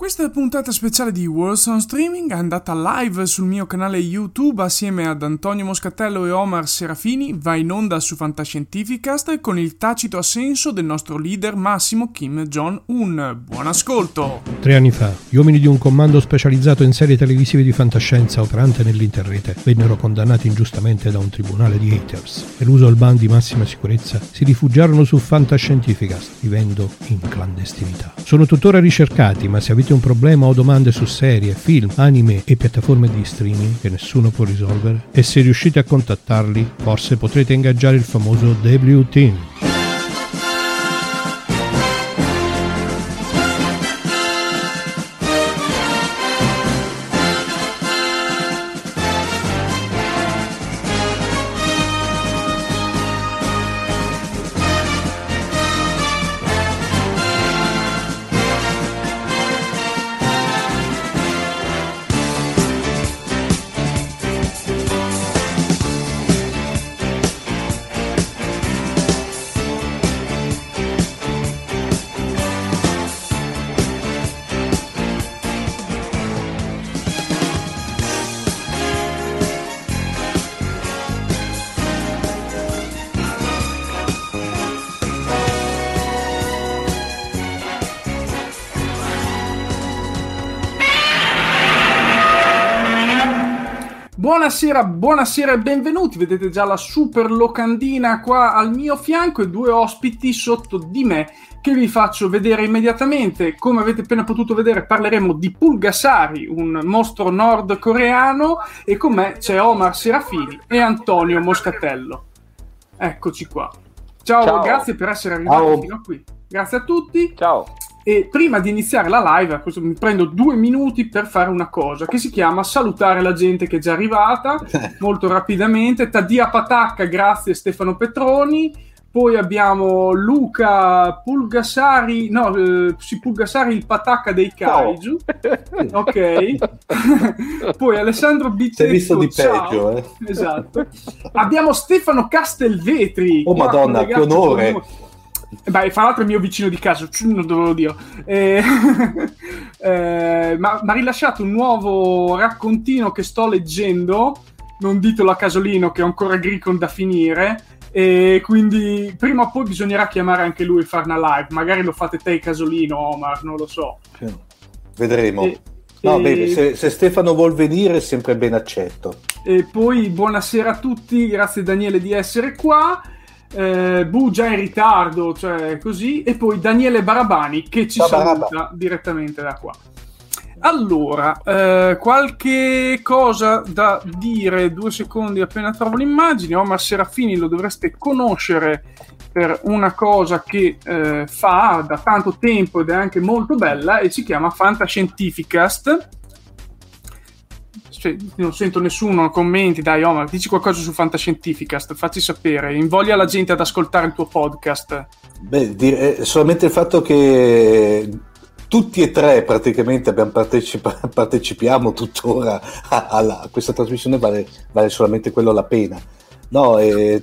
Questa puntata speciale di World on Streaming è andata live sul mio canale YouTube assieme ad Antonio Moscatello e Omar Serafini, va in onda su Fantascientificast con il tacito assenso del nostro leader massimo Kim Jong-un. Buon ascolto! Tre anni fa, gli uomini di un comando specializzato in serie televisive di fantascienza operante nell'interrete vennero condannati ingiustamente da un tribunale di haters. Eluso il ban di massima sicurezza, si rifugiarono su Fantascientificast, vivendo in clandestinità. Sono tuttora ricercati, ma se avete avete un problema o domande su serie, film, anime e piattaforme di streaming che nessuno può risolvere e se riuscite a contattarli forse potrete ingaggiare il famoso W Team. Buonasera, buonasera e benvenuti. Vedete già la super locandina qua al mio fianco e due ospiti sotto di me che vi faccio vedere immediatamente. Come avete appena potuto vedere, parleremo di Pulgasari, un mostro nordcoreano, e con me c'è Omar Serafini e Antonio Moscatello. Eccoci qua. Ciao, Ciao. grazie per essere arrivati Ciao. fino a qui. Grazie a tutti. Ciao. E prima di iniziare la live, mi prendo due minuti per fare una cosa che si chiama salutare la gente che è già arrivata molto rapidamente. Tadia Patacca, grazie Stefano Petroni. Poi abbiamo Luca Pulgasari, no, eh, Pulgasari il patacca dei Kaiju. Oh. ok. Poi Alessandro Bitetto. Si è visto di peggio, eh. Esatto. abbiamo Stefano Castelvetri. Oh madonna, che onore. Con Beh, fra l'altro è mio vicino di casa, non dovevo dire. Eh, eh, ma ha rilasciato un nuovo raccontino che sto leggendo, non ditelo a casolino che ho ancora Gricon da finire, e quindi prima o poi bisognerà chiamare anche lui e fare una live, magari lo fate te casolino Omar, non lo so. Vedremo. E, no, e... bene, se, se, Stefano vuol venire è sempre ben accetto. E poi buonasera a tutti, grazie Daniele di essere qua eh, Bu già in ritardo, cioè così, e poi Daniele Barabani che ci saluta direttamente da qua. Allora, eh, qualche cosa da dire, due secondi appena trovo l'immagine. Omar Serafini lo dovreste conoscere per una cosa che eh, fa da tanto tempo ed è anche molto bella e si chiama Fantascientificast cioè, non sento nessuno commenti, dai Omar, dici qualcosa su Fantascientificast, facci sapere, invoglia la gente ad ascoltare il tuo podcast. Beh, dire, solamente il fatto che tutti e tre praticamente partecipa- partecipiamo tuttora a, a, a, questa trasmissione, vale, vale, solamente quello la pena. No, e,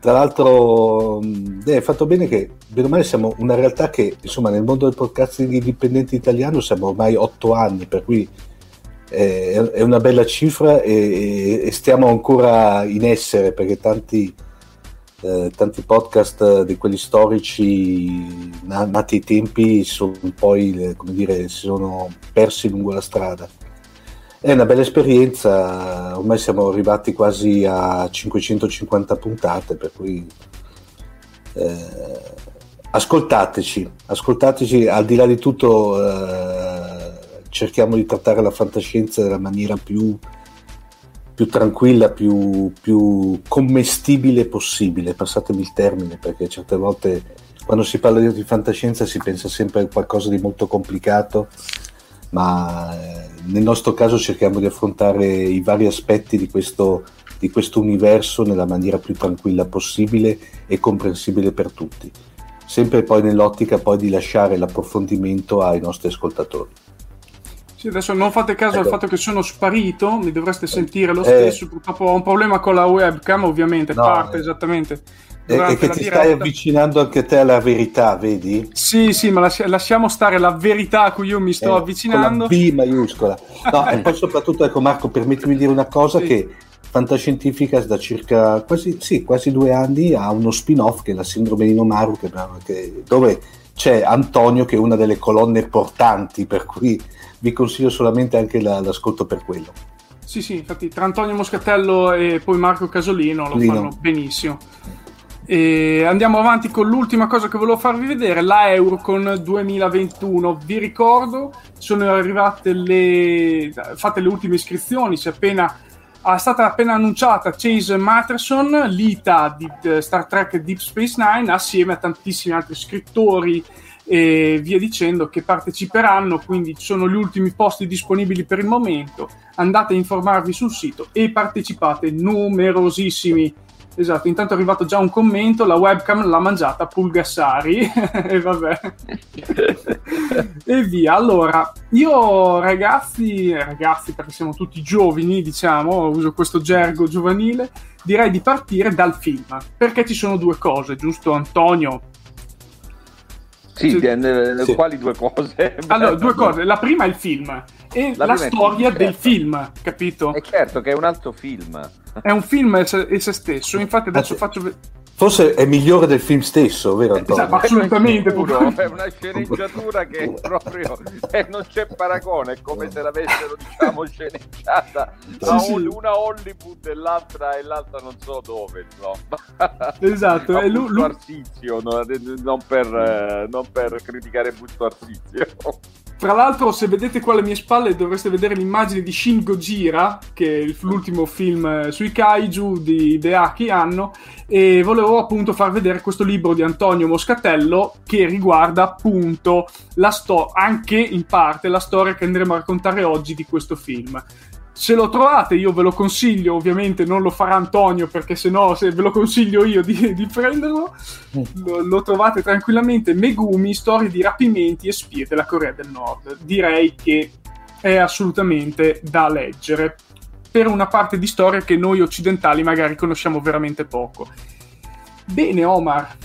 tra l'altro hai fatto bene che, bene o male, siamo una realtà che, insomma, nel mondo del podcasting indipendente italiano siamo ormai otto anni, per cui eh, è una bella cifra e, e, stiamo ancora in essere perché tanti eh, tanti podcast di quelli storici nati ai tempi sono poi, come dire, si sono persi lungo la strada. È una bella esperienza, ormai siamo arrivati quasi a 550 puntate, per cui eh, ascoltateci, ascoltateci, al di là di tutto eh, cerchiamo di trattare la fantascienza nella maniera più più tranquilla, più, più, commestibile possibile, passatemi il termine, perché certe volte quando si parla di fantascienza si pensa sempre a qualcosa di molto complicato, ma eh, nel nostro caso cerchiamo di affrontare i vari aspetti di questo, di questo universo nella maniera più tranquilla possibile e comprensibile per tutti, sempre poi nell'ottica poi di lasciare l'approfondimento ai nostri ascoltatori. Sì, adesso non fate caso ecco. al fatto che sono sparito, mi dovreste sentire lo eh. stesso. Purtroppo ho un problema con la webcam, ovviamente, no, parte eh. esattamente. E, e che ti diretta. stai avvicinando anche te alla verità, vedi? Sì, sì, ma lasci- lasciamo stare la verità a cui io mi sto eh, avvicinando. Con la B maiuscola. No, e poi soprattutto, ecco Marco, permettimi di dire una cosa sì. che Fantascientifica da circa quasi, sì, quasi, due anni ha uno spin-off che è la sindrome di Nomaru, che, che, dove c'è Antonio che è una delle colonne portanti, per cui vi consiglio solamente anche la, l'ascolto per quello. Sì, sì, infatti tra Antonio Moscatello e poi Marco Casolino lo Lino. fanno benissimo. E andiamo avanti con l'ultima cosa che volevo farvi vedere, la Eurocon 2021. Vi ricordo, sono arrivate le, fatte le ultime iscrizioni, si è appena è stata appena annunciata Chase Matterson, l'ITA di Star Trek Deep Space Nine, assieme a tantissimi altri scrittori e via dicendo che parteciperanno, quindi sono gli ultimi posti disponibili per il momento. Andate a informarvi sul sito e partecipate numerosissimi. Esatto, intanto è arrivato già un commento, la webcam l'ha mangiata Pulgassari e vabbè. e via. Allora, io ragazzi, ragazzi perché siamo tutti giovani, diciamo, uso questo gergo giovanile, direi di partire dal film, perché ci sono due cose, giusto Antonio? Sì, cioè, sì. quali due cose? Allora, due cose. La prima è il film e la, la storia film, del certo. film, capito? È certo che è un altro film. È un film e se, se stesso. Infatti adesso faccio Forse è migliore del film stesso, vero Antonio? Esatto, assolutamente. Puro, è una sceneggiatura che proprio eh, non c'è paragone, è come se l'avessero diciamo sceneggiata sì, sì. una Hollywood e l'altra, e l'altra non so dove, insomma. Esatto, è lui, lui... Arsizio, no? non, per, eh, non per criticare Busto Arsizio. Tra l'altro, se vedete qua alle mie spalle, dovreste vedere l'immagine di Shin Gojira, che è l'ultimo film eh, sui kaiju di Hideaki Anno, e volevo appunto far vedere questo libro di Antonio Moscatello che riguarda appunto la storia, anche in parte la storia che andremo a raccontare oggi di questo film. Se lo trovate io ve lo consiglio ovviamente non lo farà Antonio perché se no se ve lo consiglio io di, di prenderlo lo, lo, trovate tranquillamente. Megumi storie di rapimenti e spie della Corea del Nord. Direi che è assolutamente da leggere. Per una parte di storia che noi occidentali magari conosciamo veramente poco bene Omar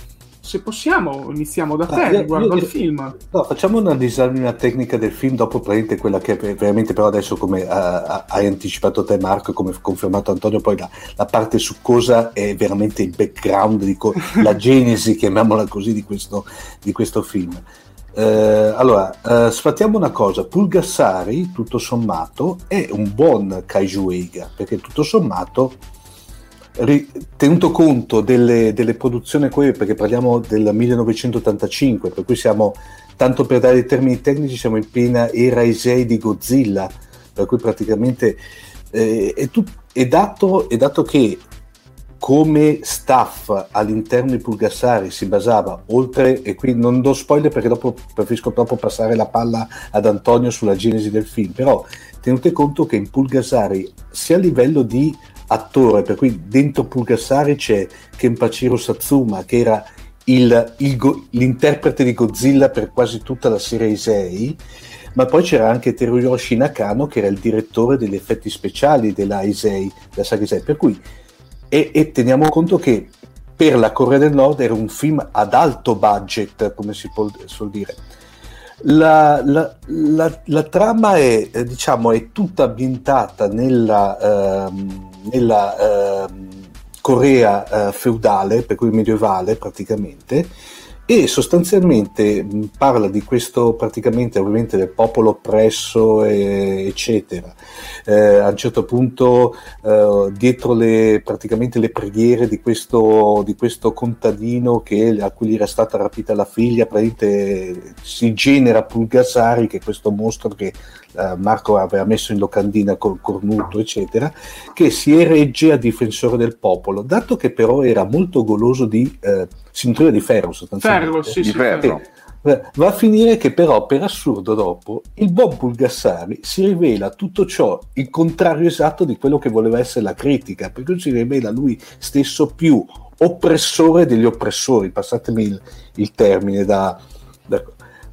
se possiamo, iniziamo da te ah, riguardo al film. No, facciamo una disamina tecnica del film, dopo prendete quella che è veramente, però adesso come uh, hai anticipato te Marco, come confermato Antonio, poi la, la, parte su cosa è veramente il background, co- la genesi, chiamiamola così, di questo, di questo film. Uh, allora, uh, sfattiamo una cosa, Pulgassari, tutto sommato, è un buon Kaiju Eiga, perché tutto sommato tenuto conto delle, delle produzioni quelle, perché parliamo del 1985, per cui siamo, tanto per dare i termini tecnici, siamo in piena era Isei di Godzilla, per cui praticamente eh, è, tut- è, dato, è dato che come staff all'interno di Pulgassari si basava oltre, e qui non do spoiler perché dopo preferisco troppo passare la palla ad Antonio sulla genesi del film, però tenete conto che in Pulgassari sia a livello di attore, per cui dentro Pulgassari c'è Kenpachiro Satsuma che era il, il, l'interprete di Godzilla per quasi tutta la serie Isei, ma poi c'era anche Teruyoshi Nakano che era il direttore degli effetti speciali della Isei, della saga Isei, per cui e, e teniamo conto che per la Corea del Nord era un film ad alto budget, come si può suol dire. La, la, la, la trama è, diciamo, è, tutta ambientata nella, ehm, nella ehm, Corea eh, feudale, per cui medievale praticamente, e sostanzialmente parla di questo praticamente ovviamente del popolo oppresso eccetera. Eh, a un certo punto eh, dietro le praticamente le preghiere di questo, di questo contadino che, a cui gli era stata rapita la figlia si genera Pulgasari che è questo mostro che eh, Marco aveva messo in locandina col cornuto eccetera che si eregge a difensore del popolo dato che però era molto goloso di eh, nutriva di ferro sostanzialmente. Ferro, sì, di sì, ferro. Eh, va a finire che però per assurdo dopo il buon Pulgassari si rivela tutto ciò il contrario esatto di quello che voleva essere la critica perché si rivela lui stesso più oppressore degli oppressori passatemi il, il termine da, da,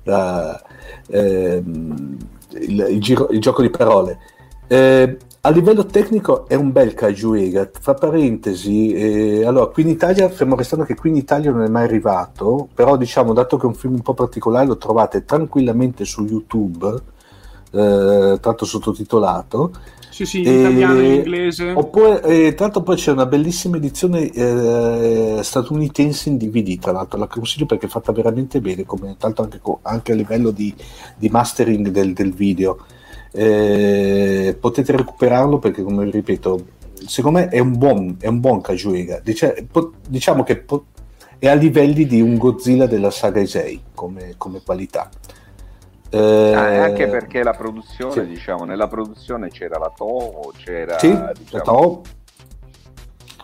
da ehm, il, il, giro, il, gioco di parole eh, a livello tecnico è un bel Kaiju Fra parentesi, eh, allora qui in Italia, fermo restando che qui in Italia non è mai arrivato, però diciamo, dato che è un film un po' particolare, lo trovate tranquillamente su YouTube, eh, tanto sottotitolato. Sì, sì, in italiano e in inglese. Oppure, eh, tra l'altro poi c'è una bellissima edizione eh, statunitense in DVD, tra l'altro la consiglio perché è fatta veramente bene, come tanto anche, anche a livello di, di mastering del, del video. Eh, potete recuperarlo perché come ripeto secondo me è un buon, è un buon Kajuega diciamo che è a livelli di un Godzilla della saga Isei come, come qualità eh, ah, anche perché la produzione sì. diciamo nella produzione c'era la Toho c'era sì, diciamo... la Toho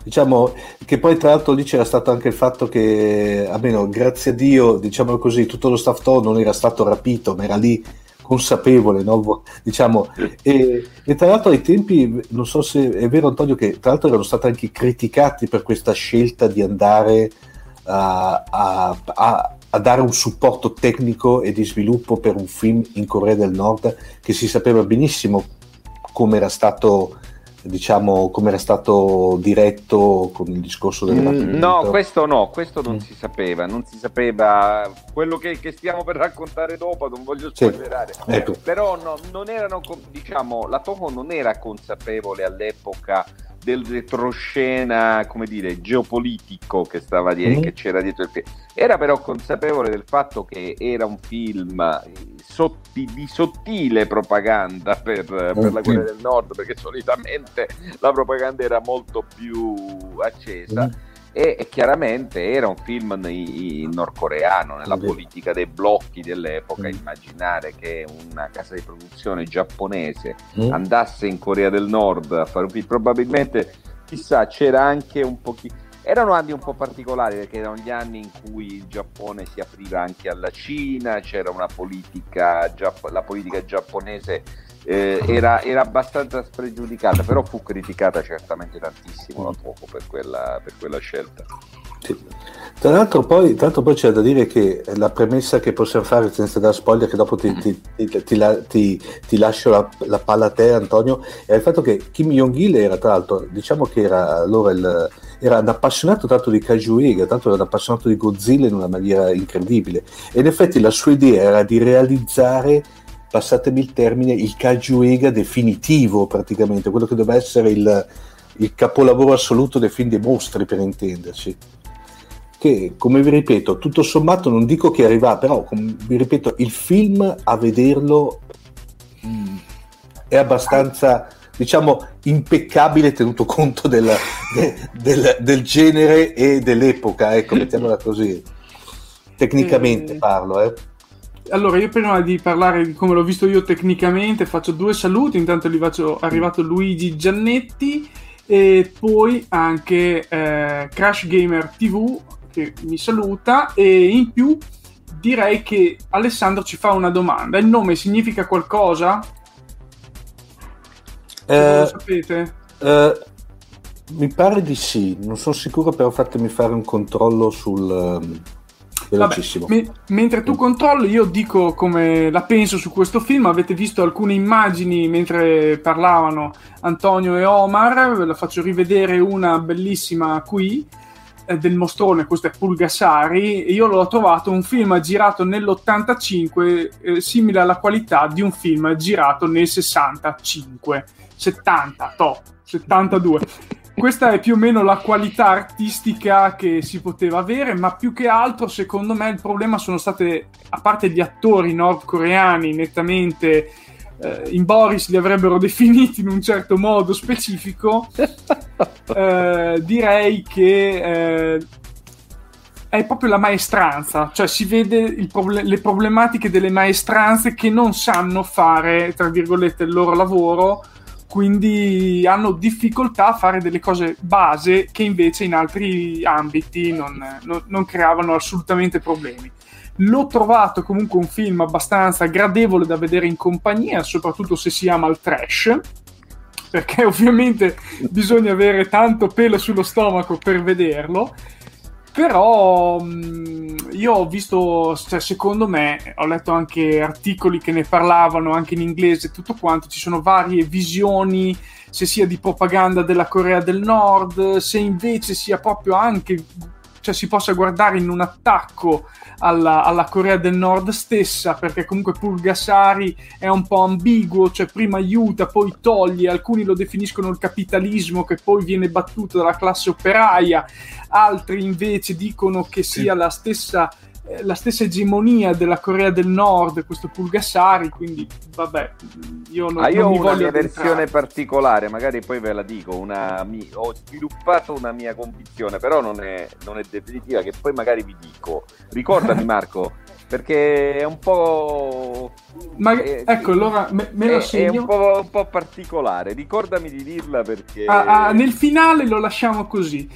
diciamo che poi tra l'altro lì c'era stato anche il fatto che almeno grazie a Dio diciamo così tutto lo staff Toho non era stato rapito ma era lì consapevole, no? diciamo, e, e, tra l'altro ai tempi, non so se è vero Antonio, che tra l'altro erano stati anche criticati per questa scelta di andare a, a, a, a dare un supporto tecnico e di sviluppo per un film in Corea del Nord che si sapeva benissimo come era stato diciamo come era stato diretto con il discorso del mm, no questo no questo non mm. si sapeva non si sapeva quello che, che, stiamo per raccontare dopo non voglio spoilerare sì, ecco. però no, non erano diciamo la Toho non era consapevole all'epoca del retroscena, come dire, geopolitico che stava dietro, mm. che c'era dietro il film. Era però consapevole del fatto che era un film sotti, di sottile propaganda per, per la Corea del Nord, perché solitamente la propaganda era molto più accesa. Mm e, e chiaramente era un film in nordcoreano, nella politica dei blocchi dell'epoca, mm. immaginare che una casa di produzione giapponese mm. andasse in Corea del Nord a fare un film, probabilmente chissà c'era anche un pochino erano anni un po' particolari perché erano gli anni in cui il Giappone si apriva anche alla Cina, c'era una politica, la politica giapponese eh, era, era, abbastanza spregiudicata, però fu criticata certamente tantissimo da poco per quella, per quella scelta. Sì. Tra, l'altro poi, tra l'altro poi c'è da dire che la premessa che possiamo fare senza dare spoiler, che dopo ti, ti, ti, ti lascio la, la, palla a te Antonio, è il fatto che Kim Jong-il era tra l'altro, diciamo che era allora il, era un appassionato tanto di Kajuega, tanto era un appassionato di Godzilla in una maniera incredibile e in effetti la sua idea era di realizzare passatemi il termine, il Kajuega definitivo praticamente, quello che doveva essere il, il capolavoro assoluto dei film dei mostri per intenderci. Che come vi ripeto, tutto sommato non dico che arriva, però come vi ripeto, il film a vederlo mh, mm, è abbastanza diciamo impeccabile tenuto conto del, de, del, del, genere e dell'epoca, ecco, mettiamola così. Tecnicamente mm. parlo, eh allora, io prima di parlare di come l'ho visto io tecnicamente, faccio due saluti. Intanto è arrivato Luigi Giannetti e poi anche eh, Crash Gamer TV che mi saluta. E in più direi che Alessandro ci fa una domanda. Il nome significa qualcosa? Eh, lo sapete? Eh, mi pare di sì, non sono sicuro, però fatemi fare un controllo sul. Velocissimo. Vabbè, me- mentre tu controlli, io dico come la penso su questo film. Avete visto alcune immagini mentre parlavano Antonio e Omar. Ve la faccio rivedere una bellissima qui eh, del mostrone. Questo è Pulgasari. Io l'ho trovato un film girato nell'85, eh, simile alla qualità di un film girato nel 65, 70, to, 72 questa è più o meno la qualità artistica che si poteva avere, ma più che altro, secondo me, il problema sono state, a parte gli attori nordcoreani nettamente eh, in Boris li avrebbero definiti in un certo modo specifico, eh, direi che eh, è proprio la maestranza, cioè si vede proble- le problematiche delle maestranze che non sanno fare, tra virgolette, il loro lavoro quindi hanno difficoltà a fare delle cose base che invece in altri ambiti non, non, non creavano assolutamente problemi. L'ho trovato comunque un film abbastanza gradevole da vedere in compagnia, soprattutto se si ama il trash, perché ovviamente bisogna avere tanto pelo sullo stomaco per vederlo però mh, io ho visto, cioè, secondo me, ho letto anche articoli che ne parlavano anche in inglese, tutto quanto, ci sono varie visioni, se sia di propaganda della Corea del Nord, se invece sia proprio anche cioè si possa guardare in un attacco alla, alla, Corea del Nord stessa, perché comunque Purgasari è un po' ambiguo, cioè prima aiuta, poi toglie, alcuni lo definiscono il capitalismo che poi viene battuto dalla classe operaia, altri invece dicono che sia la stessa la stessa egemonia della Corea del Nord, questo Pulgasari, quindi vabbè, io non, ah, io non mi ho una voglio mia versione particolare, magari poi ve la dico, una, mi, ho sviluppato una mia convinzione, però non è, non è definitiva, che poi magari vi dico. Ricordami Marco, perché è un po'... Ma, eh, ecco, allora me, me lo è, segno. È un po', un po', particolare, ricordami di dirla perché... Ah, ah, nel finale lo lasciamo così.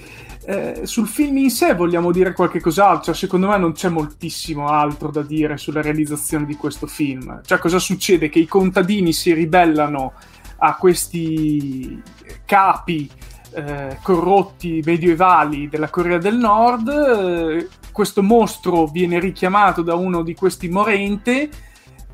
Eh, sul film in sé vogliamo dire qualche cos'altro? Secondo me non c'è moltissimo altro da dire sulla realizzazione di questo film. Cioè, cosa succede? Che i contadini si ribellano a questi capi eh, corrotti medievali della Corea del Nord. Eh, questo mostro viene richiamato da uno di questi morente.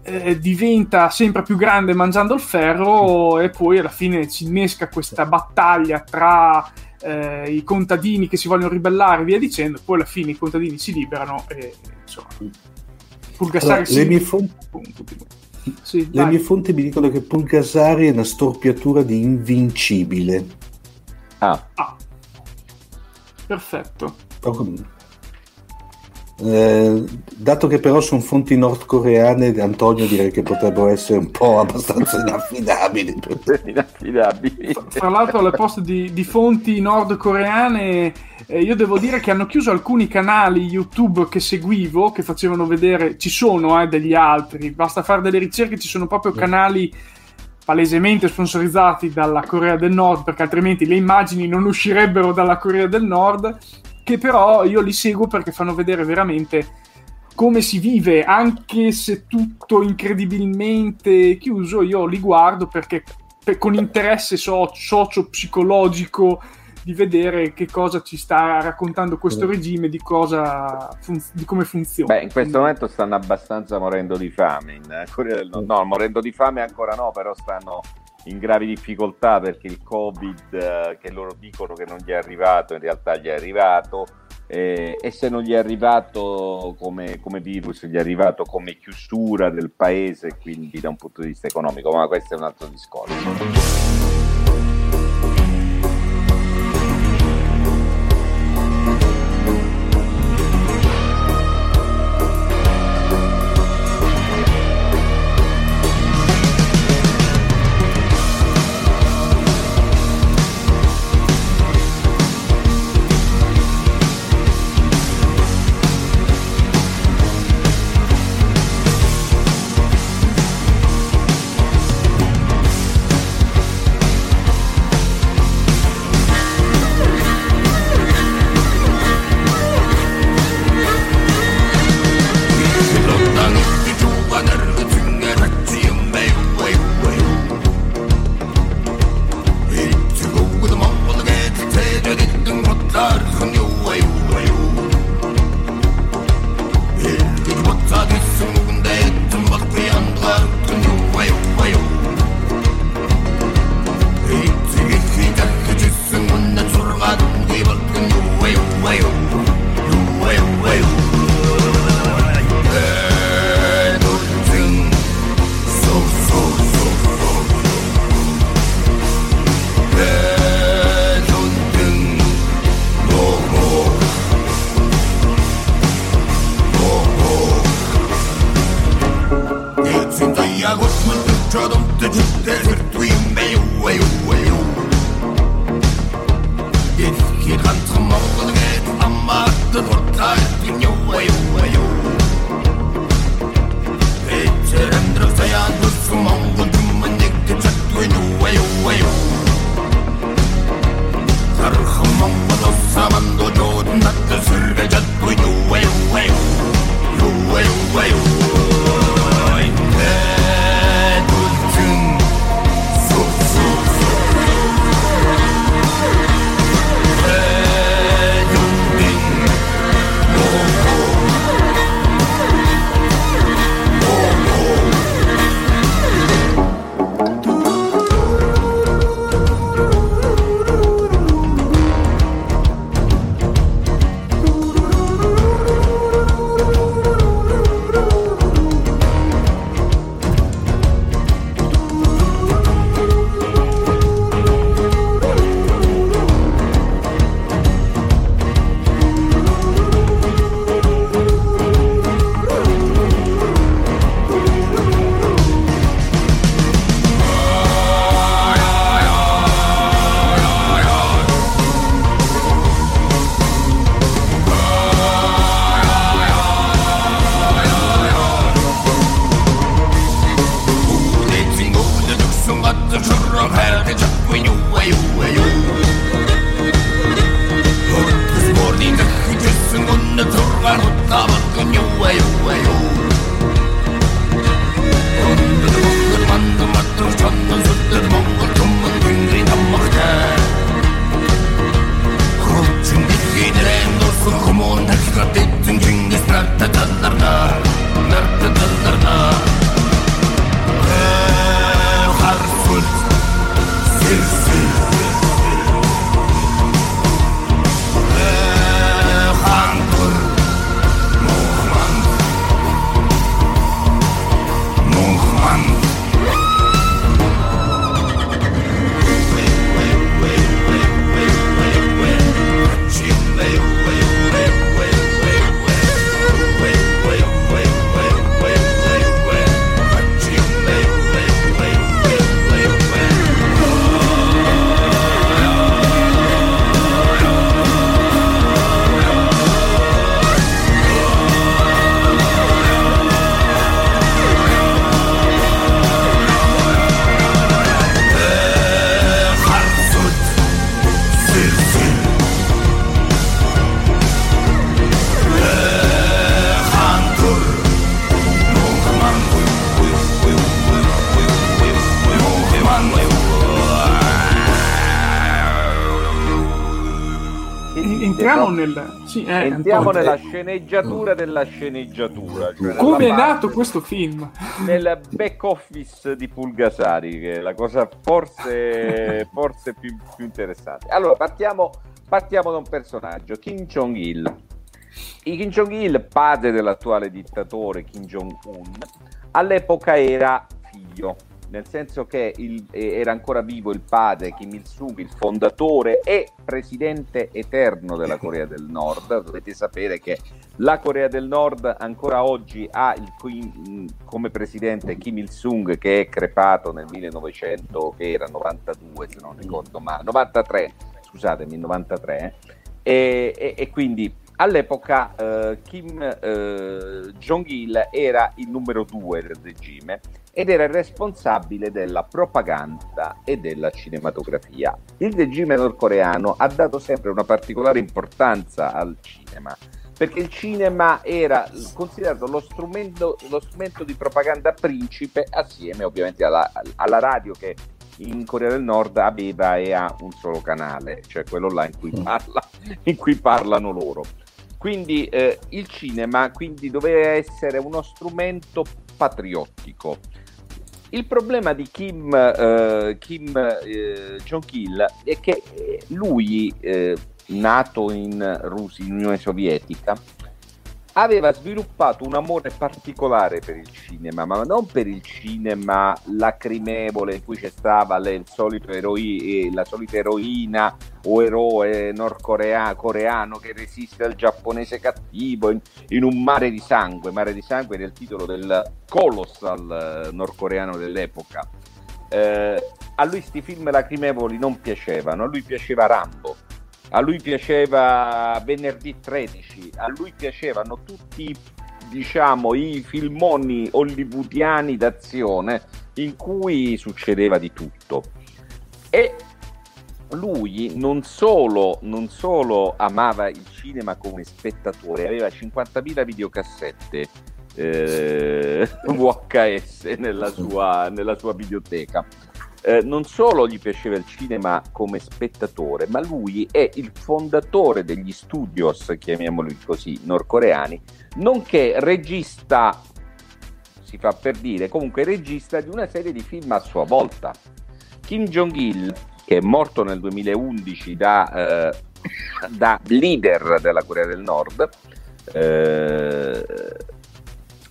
Eh, diventa sempre più grande mangiando il ferro e poi alla fine si innesca questa battaglia tra eh, i contadini che si vogliono ribellare e via dicendo, poi alla fine i contadini si liberano e insomma Pulgasari allora, mie fonti, sì, le mie fonti mi dicono che Pulgasari è una storpiatura di invincibile. Ah. ah. Perfetto. Eh, dato che però sono fonti nordcoreane, Antonio direi che potrebbero essere un po' abbastanza inaffidabili. inaffidabili. Tra l'altro, alle poste di, di fonti nordcoreane, eh, io devo dire che hanno chiuso alcuni canali YouTube che seguivo, che facevano vedere, ci sono eh, degli altri, basta fare delle ricerche, ci sono proprio canali palesemente sponsorizzati dalla Corea del Nord, perché altrimenti le immagini non uscirebbero dalla Corea del Nord che però io li seguo perché fanno vedere veramente come si vive, anche se tutto incredibilmente chiuso, io li guardo perché per, con interesse so, socio-psicologico di vedere che cosa ci sta raccontando questo regime, di, fun- di come funziona. Beh, in questo momento stanno abbastanza morendo di fame in Corea del Nord. No, morendo di fame ancora no, però stanno in gravi difficoltà perché il Covid eh, che loro dicono che non gli è arrivato, in realtà gli è arrivato eh, e se non gli è arrivato come, come, virus, gli è arrivato come chiusura del paese, quindi da un punto di vista economico, ma questo è un altro discorso. Sì, eh, Entriamo nella sceneggiatura della sceneggiatura. Cioè Come è nato questo film? Nel back office di Pulgasari, che è la cosa forse, forse più, più, interessante. Allora, partiamo, partiamo da un personaggio, Kim Jong-il. Kim Jong-il, padre dell'attuale dittatore Kim Jong-un, all'epoca era figlio nel senso che il, era ancora vivo il padre Kim Il-sung, il fondatore e presidente eterno della Corea del Nord. Dovete sapere che la Corea del Nord ancora oggi ha il, come presidente Kim Il-sung che è crepato nel 1900, che era 92 se non ricordo male, 93, scusatemi, 93, e, e, e quindi all'epoca eh, Kim eh, Jong-il era il numero due del regime ed era il responsabile della propaganda e della cinematografia. Il regime nordcoreano ha dato sempre una particolare importanza al cinema, perché il cinema era considerato lo strumento, lo strumento di propaganda principe assieme ovviamente alla, alla, radio che in Corea del Nord aveva e ha un solo canale, cioè quello là in cui, mm. parla, in cui parlano loro. Quindi eh, il cinema quindi doveva essere uno strumento patriottico. Il problema di Kim, eh, Kim eh, Jong-il è che lui, eh, nato in Russia, in Unione Sovietica, aveva sviluppato un amore particolare per il cinema, ma non per il cinema lacrimevole in cui c'è stava le, eroi, la solita eroina o eroe nordcoreano che resiste al giapponese cattivo in, in, un mare di sangue. Mare di sangue il titolo del colossal eh, nordcoreano dell'epoca. eh, a lui questi film lacrimevoli non piacevano, a lui piaceva Rambo, a lui piaceva Venerdì 13, a lui piacevano tutti diciamo i filmoni hollywoodiani d'azione in cui succedeva di tutto. E lui non solo, non solo amava il cinema come spettatore, aveva 50.000 videocassette eh, VHS nella sua, nella sua videoteca. Eh, non solo gli piaceva il cinema come spettatore, ma lui è il fondatore degli studios, chiamiamoli così, nordcoreani, nonché regista, si fa per dire, comunque regista di una serie di film a sua volta. Kim Jong-il che è morto nel 2011 da, eh, da leader della Corea del Nord, eh,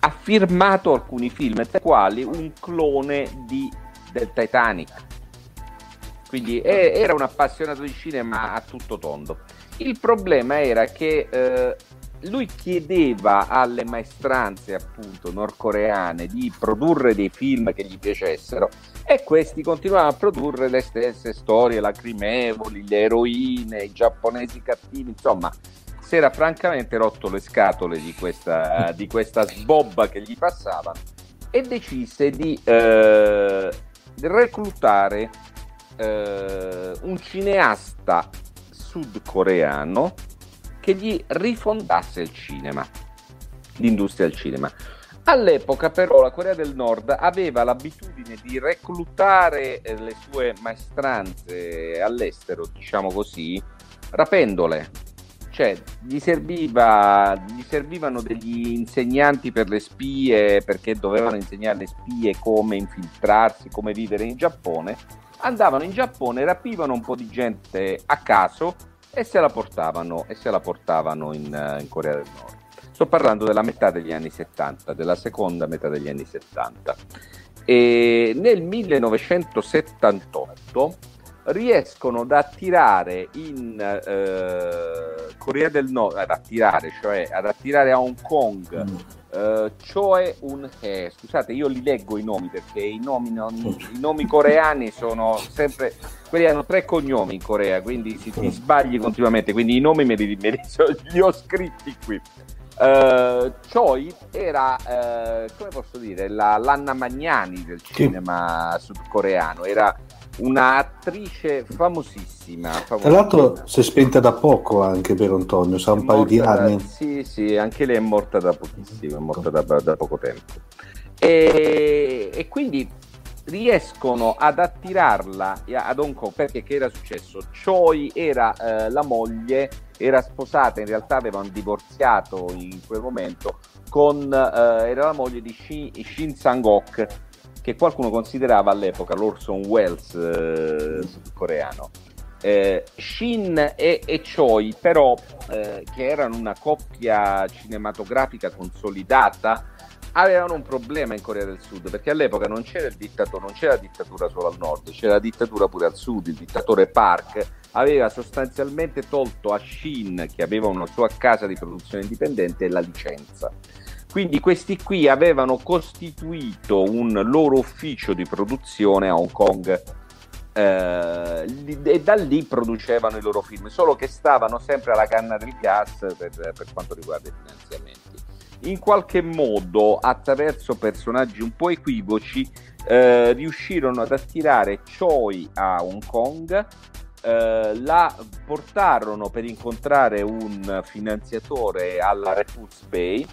ha firmato alcuni film, tra i quali un clone di, del Titanic. Quindi è, era un appassionato di cinema a tutto tondo. Il problema era che eh, lui chiedeva alle maestranze appunto nordcoreane di produrre dei film che gli piacessero e questi continuavano a produrre le stesse storie lacrimevoli, le eroine, i giapponesi cattivi, insomma si era francamente rotto le scatole di questa, di questa sbobba che gli passavano e decise di eh, reclutare eh, un cineasta sudcoreano che gli rifondasse il cinema, l'industria del cinema. All'epoca però la Corea del Nord aveva l'abitudine di reclutare eh, le sue maestranze all'estero, diciamo così, rapendole. Cioè, gli, serviva, gli servivano degli insegnanti per le spie perché dovevano insegnare alle spie come infiltrarsi, come vivere in Giappone. Andavano in Giappone, rapivano un po' di gente a caso e se la portavano, se la portavano in, eh, in Corea del Nord. Sto parlando della metà degli anni 70, della seconda metà degli anni 70. E nel 1978 riescono ad attirare in eh, Corea del Nord, ad attirare, cioè ad attirare a Hong Kong, mm. eh, Choe Un He. Scusate, io li leggo i nomi perché i nomi, non, i nomi coreani sono sempre, quelli hanno tre cognomi in Corea, quindi si, si sbagli continuamente, quindi i nomi me li, me li, li ho scritti qui. Uh, Choi era, uh, come posso dire, la, l'Anna Magnani del cinema sì. sudcoreano, era un'attrice famosissima, famosissima. Tra l'altro si è spenta da poco anche per Antonio, sa un paio di anni. Da, sì, sì, anche lei è morta da pochissimo, è morta da, da poco tempo. E, e, quindi riescono ad attirarla ad Hong Kong perché che era successo? Choi era eh, la moglie, era sposata, in realtà avevano divorziato in quel momento, con, eh, era la moglie di Shin, Shin Sang-ok, che qualcuno considerava all'epoca l'Orson Welles eh, coreano. Eh, Shin e, e, Choi, però, eh, che erano una coppia cinematografica consolidata, avevano un problema in Corea del Sud perché all'epoca non c'era il dittatore, non c'era dittatura solo al nord, c'era dittatura pure al sud. Il dittatore Park aveva sostanzialmente tolto a Shin, che aveva una sua casa di produzione indipendente, la licenza. Quindi questi qui avevano costituito un loro ufficio di produzione a Hong Kong. Eh, e da lì producevano i loro film, solo che stavano sempre alla canna del gas per, per quanto riguarda i finanziamenti. In qualche modo, attraverso personaggi un po' equivoci, eh, riuscirono ad attirare Choi a Hong Kong, eh, la portarono per incontrare un finanziatore alla Repulse Bay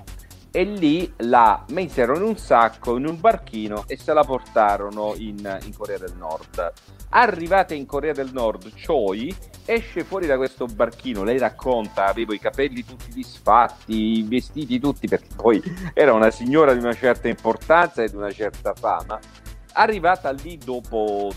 e lì la misero in un sacco, in un barchino e se la portarono in, in Corea del Nord. Arrivata in Corea del Nord, Choi esce fuori da questo barchino, lei racconta, avevo i capelli tutti disfatti, i vestiti tutti, perché poi era una signora di una certa importanza e di una certa fama. Arrivata lì dopo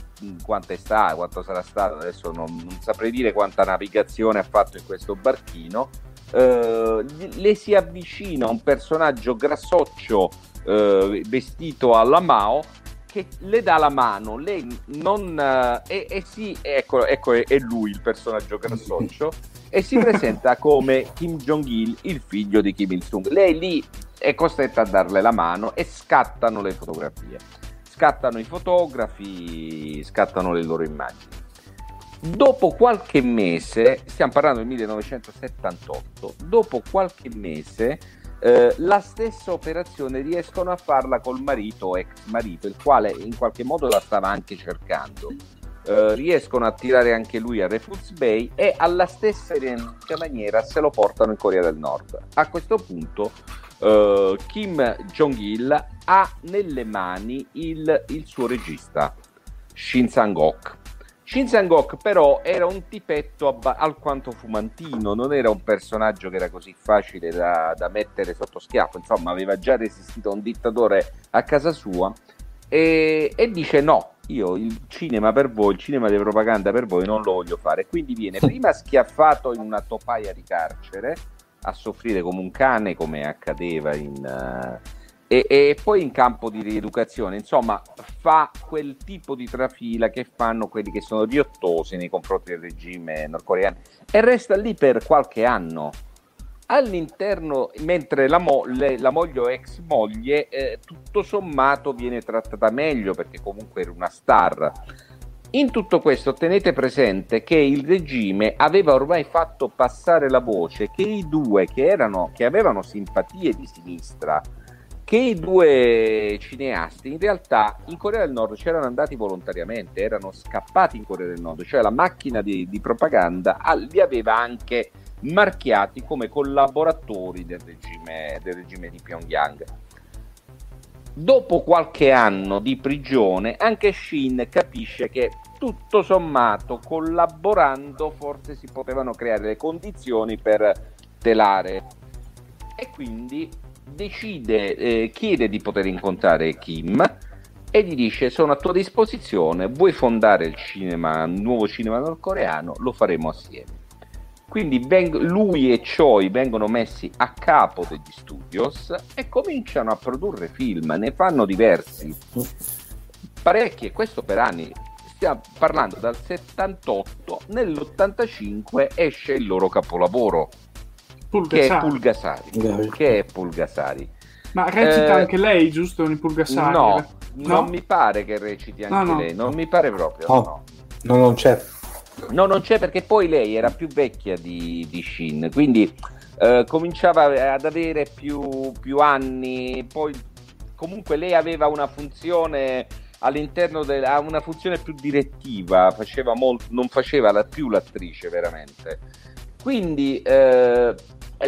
quanto è stato, quanto sarà stato, adesso non, non saprei dire quanta navigazione ha fatto in questo barchino, eh, le si avvicina un personaggio grassoccio eh, vestito alla Mao che le dà la mano, lei non... Eh, e, e sì, ecco, ecco è, è, lui il personaggio grassoccio, e si presenta come Kim Jong-il, il figlio di Kim Il-sung. Lei lì è costretta a darle la mano e scattano le fotografie scattano i fotografi, scattano le loro immagini. Dopo qualche mese, stiamo parlando del 1978, dopo qualche mese eh, la stessa operazione riescono a farla col marito ex marito, il quale in qualche modo la stava anche cercando. Eh, riescono a tirare anche lui a Refuse Bay e alla stessa identica maniera se lo portano in Corea del Nord. A questo punto uh, Kim Jong-il ha nelle mani il, il suo regista, Shin Sang-ok. Shin Sang-ok però era un tipetto abba- alquanto fumantino, non era un personaggio che era così facile da, da mettere sotto schiaffo, insomma aveva già resistito a un dittatore a casa sua e, e dice no, io il cinema per voi, il cinema di propaganda per voi non lo voglio fare. Quindi viene prima schiaffato in una topaia di carcere a soffrire come un cane, come accadeva in, uh, e, e, poi in campo di rieducazione. Insomma, fa quel tipo di trafila che fanno quelli che sono riottosi nei confronti del regime nordcoreano e resta lì per qualche anno. All'interno, mentre la, mo- le, la moglie o ex moglie, eh, tutto sommato viene trattata meglio perché comunque era una star in tutto questo tenete presente che il regime aveva ormai fatto passare la voce che i due che, erano, che avevano simpatie di sinistra, che i due cineasti in realtà in Corea del Nord c'erano andati volontariamente, erano scappati in Corea del Nord, cioè la macchina di, di propaganda li aveva anche marchiati come collaboratori del regime, del regime di Pyongyang. Dopo qualche anno di prigione, anche Shin capisce che tutto sommato, collaborando, forse si potevano creare le condizioni per telare. E quindi decide, eh, chiede di poter incontrare Kim e gli dice sono a tua disposizione, vuoi fondare il cinema, il nuovo cinema nordcoreano, lo faremo assieme. Quindi veng- lui e Choi vengono messi a capo degli studios e cominciano a produrre film, ne fanno diversi, parecchi, e questo per anni. Stiamo parlando dal 78, nell'85 esce il loro capolavoro, Pulgasari. che è Pulgasari. Che è Pulgasari. Ma recita eh, anche lei, giusto, in Pulgasari? No, no, non mi pare che reciti anche no, no. lei, non mi pare proprio. No, no, non c'è. No, non c'è perché poi lei era più vecchia di, di Shin, quindi eh, cominciava ad avere più, più, anni, poi comunque lei aveva una funzione all'interno della una funzione più direttiva, faceva molto, non faceva la, più l'attrice veramente. Quindi eh,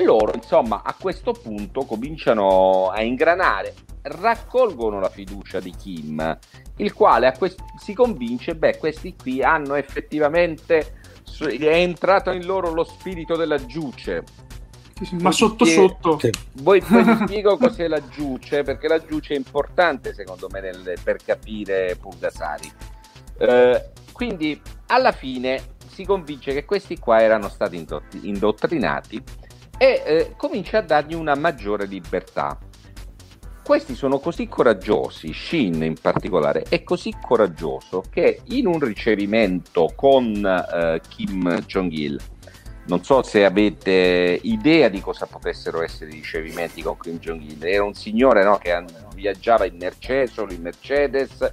loro, insomma, a questo punto cominciano a ingranare, raccolgono la fiducia di Kim il quale quest- si convince, beh, questi qui hanno effettivamente, è entrato in loro lo spirito della giuce. Ma sotto sotto. Voi poi vi spiego cos'è la giuce, perché la giuce è importante secondo me nel, per capire Pulgasari. Eh, quindi alla fine si convince che questi qua erano stati indottrinati e eh, comincia a dargli una maggiore libertà. Questi sono così coraggiosi, Shin in particolare è così coraggioso che in un ricevimento con uh, Kim Jong-il, non so se avete idea di cosa potessero essere i ricevimenti con Kim Jong-il, era un signore no, che viaggiava in Mercedes, in Mercedes,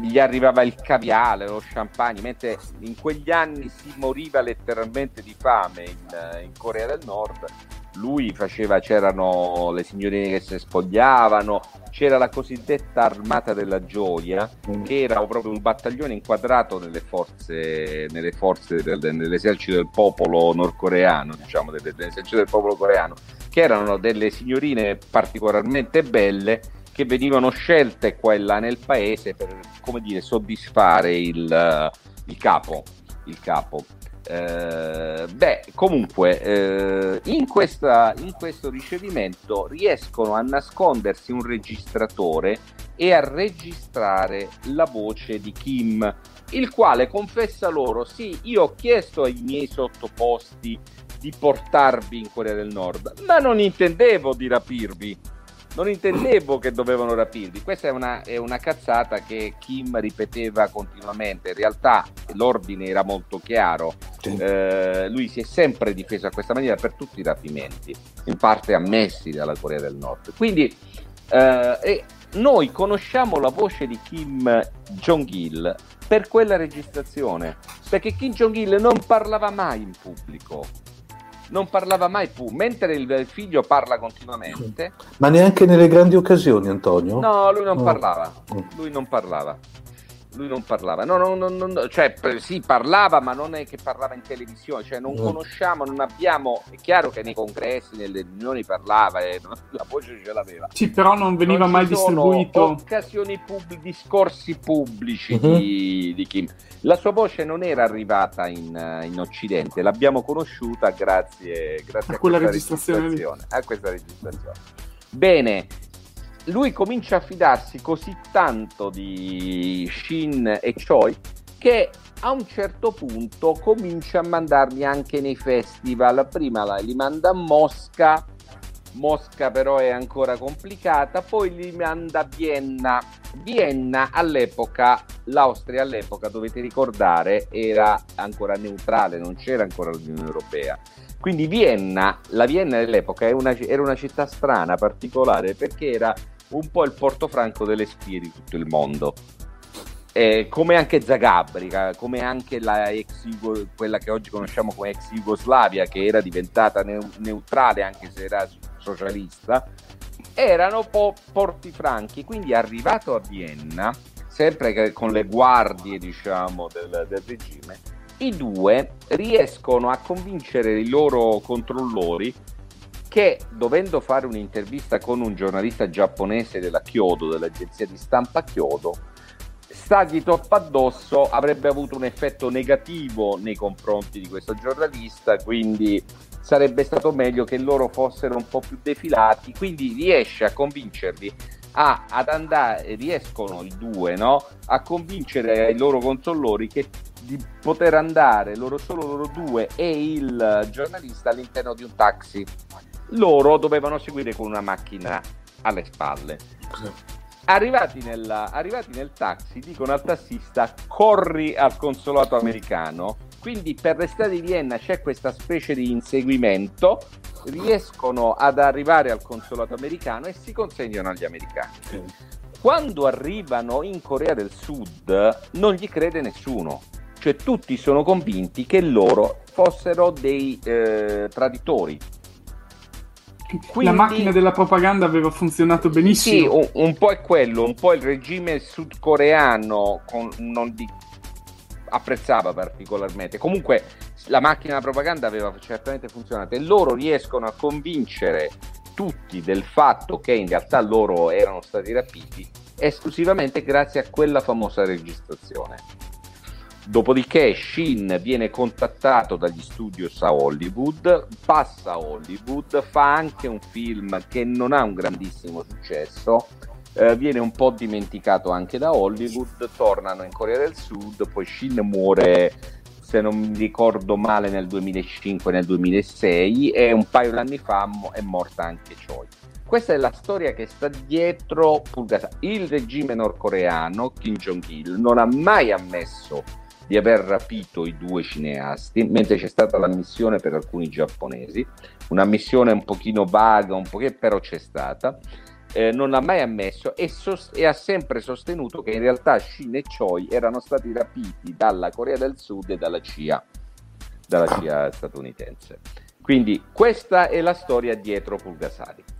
gli arrivava il caviale, lo champagne, mentre in quegli anni si moriva letteralmente di fame in, in Corea del Nord. Lui faceva, c'erano le signorine che si spogliavano, c'era la cosiddetta armata della gioia, che era proprio un battaglione inquadrato nelle forze, nelle forze del, nell'esercito del popolo nordcoreano, diciamo, dell'esercito del popolo coreano, che erano delle signorine particolarmente belle che venivano scelte qua e là nel paese per, come dire, soddisfare il, il capo. Il capo. Eh, beh, comunque, eh, in, questa, in questo ricevimento riescono a nascondersi un registratore e a registrare la voce di Kim, il quale confessa loro: Sì, io ho chiesto ai miei sottoposti di portarvi in Corea del Nord, ma non intendevo di rapirvi non intendevo che dovevano rapirli. Questa è una, è una, cazzata che Kim ripeteva continuamente. In realtà l'ordine era molto chiaro. Eh, lui si è sempre difeso a questa maniera per tutti i rapimenti, in parte ammessi dalla Corea del Nord. Quindi, eh, noi conosciamo la voce di Kim Jong-il per quella registrazione, perché Kim Jong-il non parlava mai in pubblico non parlava mai più, mentre il figlio parla continuamente. Ma neanche nelle grandi occasioni, Antonio? No, lui non no. parlava. Mm. Lui non parlava lui non parlava, no, no, no, no, cioè sì parlava ma non è che parlava in televisione, cioè non conosciamo, non abbiamo, è chiaro che nei congressi, nelle riunioni parlava e la voce ce l'aveva. Sì, però non veniva non mai distribuito. Occasioni pubblici, discorsi pubblici uh-huh. di, di, Kim. La sua voce non era arrivata in, in Occidente, l'abbiamo conosciuta grazie, grazie a, a, quella registrazione, registrazione a questa registrazione. Bene, lui comincia a fidarsi così tanto di Shin e Choi che a un certo punto comincia a mandarli anche nei festival. Prima li manda a Mosca, Mosca però è ancora complicata, poi li manda a Vienna. Vienna all'epoca, l'Austria all'epoca, dovete ricordare, era ancora neutrale, non c'era ancora l'Unione Europea. Quindi Vienna, la Vienna dell'epoca una, era una città strana, particolare, perché era un po' il portofranco delle spie di tutto il mondo. Eh, come anche Zagabrica, come anche ex quella che oggi conosciamo come ex Jugoslavia, che era diventata ne- neutrale anche se era socialista, erano po' porti franchi. Quindi arrivato a Vienna, sempre con le guardie diciamo, del, del regime, i due riescono a convincere i loro controllori che dovendo fare un'intervista con un giornalista giapponese della Kyodo, dell'agenzia di stampa Kyodo, stargli troppo addosso avrebbe avuto un effetto negativo nei confronti di questo giornalista, quindi sarebbe stato meglio che loro fossero un po' più defilati, quindi riesce a convincerli a, ad andare, riescono i due no? a convincere i loro controllori che di poter andare loro solo loro due e il giornalista all'interno di un taxi loro dovevano seguire con una macchina alle spalle. Arrivati, nella, arrivati nel taxi, dicono al tassista: corri al consolato americano. Quindi per le strade di Vienna c'è questa specie di inseguimento. Riescono ad arrivare al consolato americano e si consegnano agli americani. Quando arrivano in Corea del Sud, non gli crede nessuno cioè tutti sono convinti che loro fossero dei eh, traditori, quindi, la macchina della propaganda aveva funzionato benissimo. Sì, un, un, po' è quello, un po' il regime sudcoreano con, non di, apprezzava particolarmente. Comunque la macchina della propaganda aveva certamente funzionato e loro riescono a convincere tutti del fatto che in realtà loro erano stati rapiti esclusivamente grazie a quella famosa registrazione. Dopodiché Shin viene contattato dagli studios a Hollywood, passa a Hollywood, fa anche un film che non ha un grandissimo successo, eh, viene un po' dimenticato anche da Hollywood, tornano in Corea del Sud, poi Shin muore se non mi ricordo male nel 2005 nel 2006 e un paio di anni fa è morta anche Choi. Questa è la storia che sta dietro Pulgasa. Il regime nordcoreano, Kim Jong-il, non ha mai ammesso di aver rapito i due cineasti, mentre c'è stata la missione per alcuni giapponesi, una missione un pochino vaga, un pochino, però c'è stata. Eh, non l'ha mai ammesso e, sost- e, ha sempre sostenuto che in realtà Shin e Choi erano stati rapiti dalla Corea del Sud e dalla CIA, dalla CIA statunitense. Quindi questa è la storia dietro Pulgasari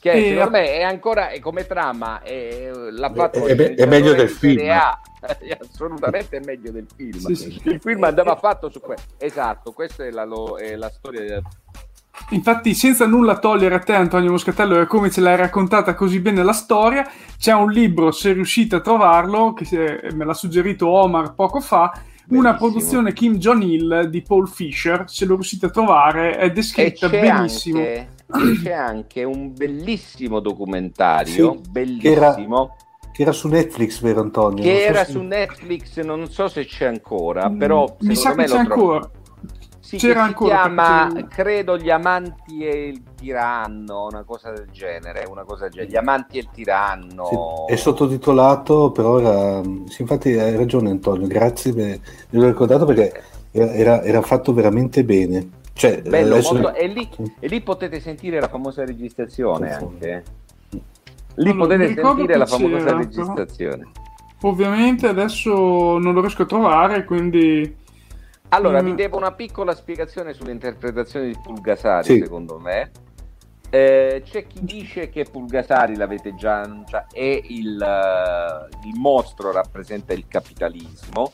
che e secondo me è ancora è come trama è, l'ha fatto è, è, è meglio del film A, assolutamente è meglio del film sì, sì. il film andava fatto su questo esatto questa è la, lo, è la storia Infatti, senza nulla togliere a te, Antonio Moscatello, è come ce l'hai raccontata così bene la storia. C'è un libro, se riuscite a trovarlo, che me l'ha suggerito Omar poco fa. Bellissimo. Una produzione Kim Jong-il di Paul Fisher. Se lo riuscite a trovare, è descritta benissimo. Anche c'è anche un bellissimo documentario, sì, bellissimo. Che era, su Netflix, vero Antonio? Che era se... su Netflix, non so se c'è ancora, mm, però mi sa che c'è ancora. Sì, C'era ancora. Si chiama, perché... credo, Gli amanti e il tiranno, una cosa del genere. Una cosa del genere. Gli amanti e il tiranno. Sì, è sottotitolato, però era. Sì, infatti hai ragione, Antonio. Grazie, me l'ho ricordato perché era, era fatto veramente bene. Cioè, Bello, adesso... molto... e, lì, e, lì, potete sentire la famosa registrazione anche. Lì allora, potete sentire la famosa registrazione. Ovviamente adesso non lo riesco a trovare, quindi... Allora, mm. vi devo una piccola spiegazione sull'interpretazione di Pulgasari, sì. secondo me. Eh, c'è chi dice che Pulgasari, l'avete già annunciato, è il, uh, il mostro, rappresenta il capitalismo,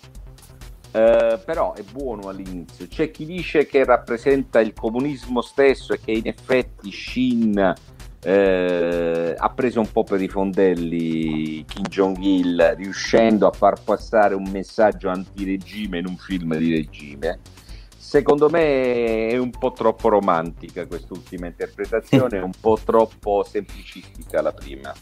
uh, però è buono all'inizio. C'è chi dice che rappresenta il comunismo stesso e che in effetti Shin eh, ha preso un po' per i fondelli Kim Jong-il riuscendo a far passare un messaggio antiregime in un film di regime. Secondo me è un po' troppo romantica quest'ultima interpretazione è un po' troppo semplicistica la prima.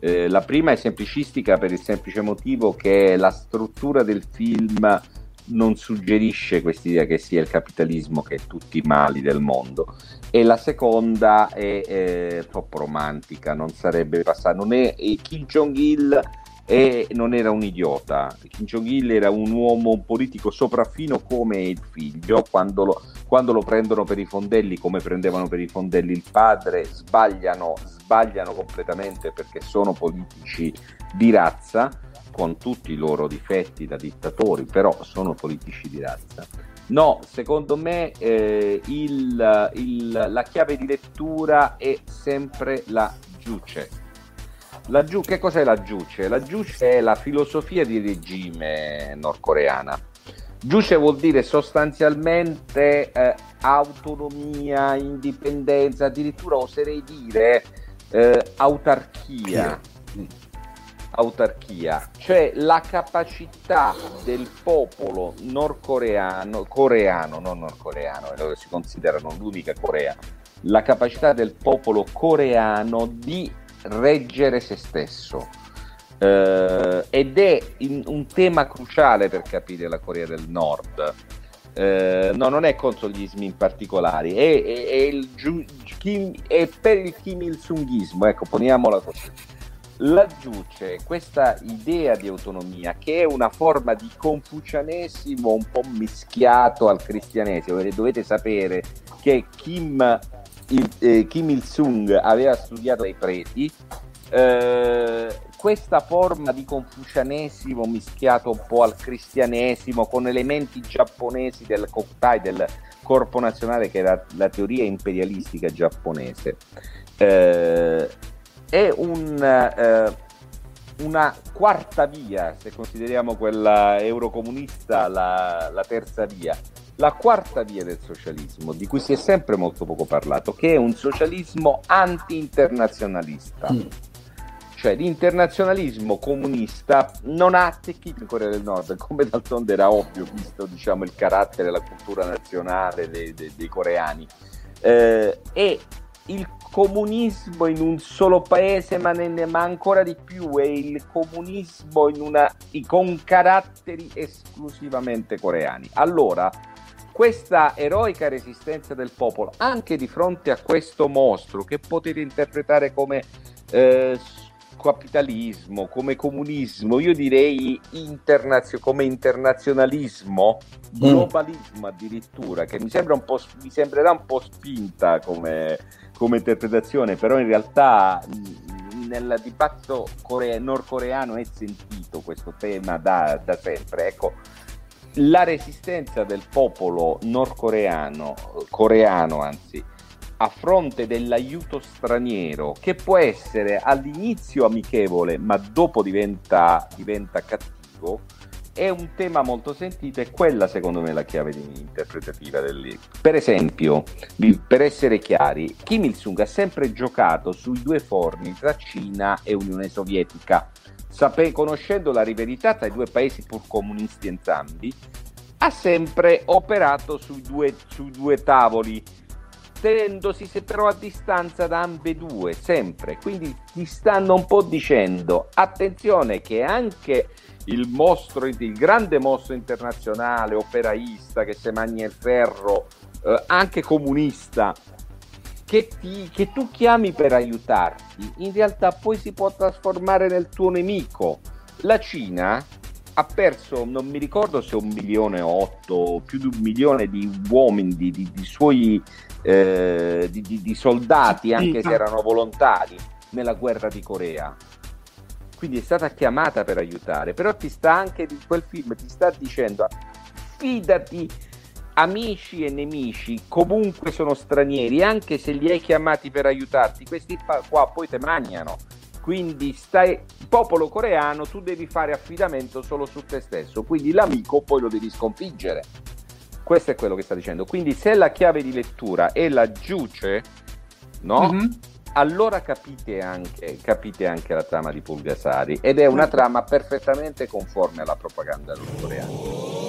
Eh, la prima è semplicistica per il semplice motivo che la struttura del film non suggerisce quest'idea che sia il capitalismo che è tutti i mali del mondo e la seconda è, è troppo romantica, non sarebbe passata, non è, Kim Jong-il e non era un idiota. Kim Jong-il era un uomo un politico sopraffino come il figlio, quando lo, quando lo, prendono per i fondelli, come prendevano per i fondelli il padre, sbagliano, sbagliano completamente perché sono politici di razza con tutti i loro difetti da dittatori, però sono politici di razza. No, secondo me eh, il, il, la chiave di lettura è sempre la giuce. La giu- che cos'è la giuce? La giuce è la filosofia di regime nordcoreana. Giuce vuol dire sostanzialmente eh, autonomia, indipendenza, addirittura oserei dire eh, autarchia autarchia, cioè la capacità del popolo nordcoreano, coreano, non nordcoreano, loro si considerano l'unica Corea, la capacità del popolo coreano di reggere se stesso. Eh, ed è in, un tema cruciale per capire la Corea del Nord. Eh, no, non è contro gli ismi in particolare, è, è, è, il, è per il Kim Il-sunghismo, ecco, poniamola così laggiù c'è questa idea di autonomia che è una forma di confucianesimo un po' mischiato al cristianesimo, perché dovete sapere che Kim, il, eh, Kim Il-sung aveva studiato ai preti, eh, questa forma di confucianesimo mischiato un po' al cristianesimo con elementi giapponesi del Koktai, del corpo nazionale che era la teoria imperialistica giapponese. Eh, è un, eh, una quarta via, se consideriamo quella eurocomunista la, la, terza via, la quarta via del socialismo, di cui si è sempre molto poco parlato, che è un socialismo anti-internazionalista. Mm. Cioè l'internazionalismo comunista non ha attecchito in Corea del Nord, come d'altronde era ovvio, visto diciamo, il carattere la cultura nazionale dei, dei, dei coreani. Eh, e il comunismo in un solo paese, ma, ne, ma ancora di più è il comunismo una, con caratteri esclusivamente coreani. Allora, questa eroica resistenza del popolo, anche di fronte a questo mostro che potete interpretare come eh, capitalismo, come comunismo, io direi internazio- come internazionalismo, mm. globalismo addirittura, che mi, sembra un po', mi sembrerà un po' spinta come, come interpretazione, però in realtà nel dibattito core- nordcoreano è sentito questo tema da, da sempre. Ecco, la resistenza del popolo nordcoreano, coreano anzi, a fronte dell'aiuto straniero, che può essere all'inizio amichevole, ma dopo diventa, diventa cattivo, è un tema molto sentito e quella secondo me è la chiave interpretativa del. Per esempio, per essere chiari, Kim Il-sung ha sempre giocato sui due forni tra Cina e Unione Sovietica. Sape- conoscendo la rivalità tra i due paesi pur comunisti entrambi, ha sempre operato sui due, sui due tavoli, tenendosi però a distanza da ambedue, sempre. Quindi ti stanno un po' dicendo, attenzione che anche il mostro, il grande mostro internazionale, operaista che se magna il ferro, eh, anche comunista, che, ti, che tu chiami per aiutarti, in realtà poi si può trasformare nel tuo nemico. La Cina ha perso, non mi ricordo se un milione o otto, più di un milione di uomini, di, di, di suoi eh, di, di, soldati, anche se erano volontari nella guerra di Corea. Quindi è stata chiamata per aiutare, però ti sta anche quel film ti sta dicendo fidati amici e nemici comunque sono stranieri, anche se li hai chiamati per aiutarti, questi qua poi te mangiano. Quindi stai popolo coreano, tu devi fare affidamento solo su te stesso, quindi l'amico poi lo devi sconfiggere. Questo è quello che sta dicendo. Quindi se la chiave di lettura è la giuce, no? Mm-hmm. Allora capite anche, capite anche la trama di Pulgasari ed è una trama perfettamente conforme alla propaganda nordcoreana.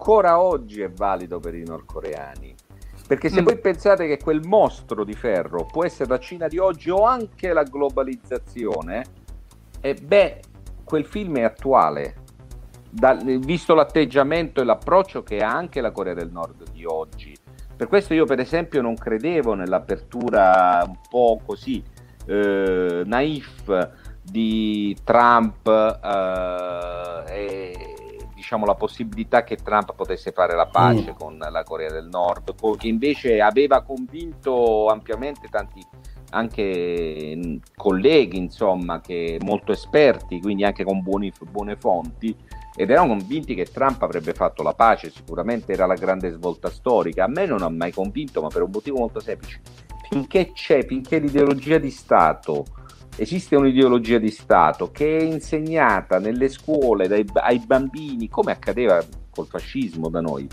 Ancora oggi è valido per i nordcoreani. Perché se mm. voi pensate che quel mostro di ferro può essere la Cina di oggi o anche la globalizzazione, eh, beh, quel film è attuale. Da, visto l'atteggiamento e l'approccio che ha anche la Corea del Nord di oggi. Per questo io, per esempio, non credevo nell'apertura un po' così eh, naif di Trump eh, e diciamo, la possibilità che Trump potesse fare la pace mm. con la Corea del Nord, che invece aveva convinto ampiamente tanti anche mm, colleghi, insomma, che molto esperti, quindi anche con buoni, buone fonti, ed erano convinti che Trump avrebbe fatto la pace, sicuramente era la grande svolta storica. A me non ha mai convinto, ma per un motivo molto semplice. Finché c'è, finché l'ideologia di Stato esiste un'ideologia di Stato che è insegnata nelle scuole dai, ai bambini, come accadeva col fascismo da noi,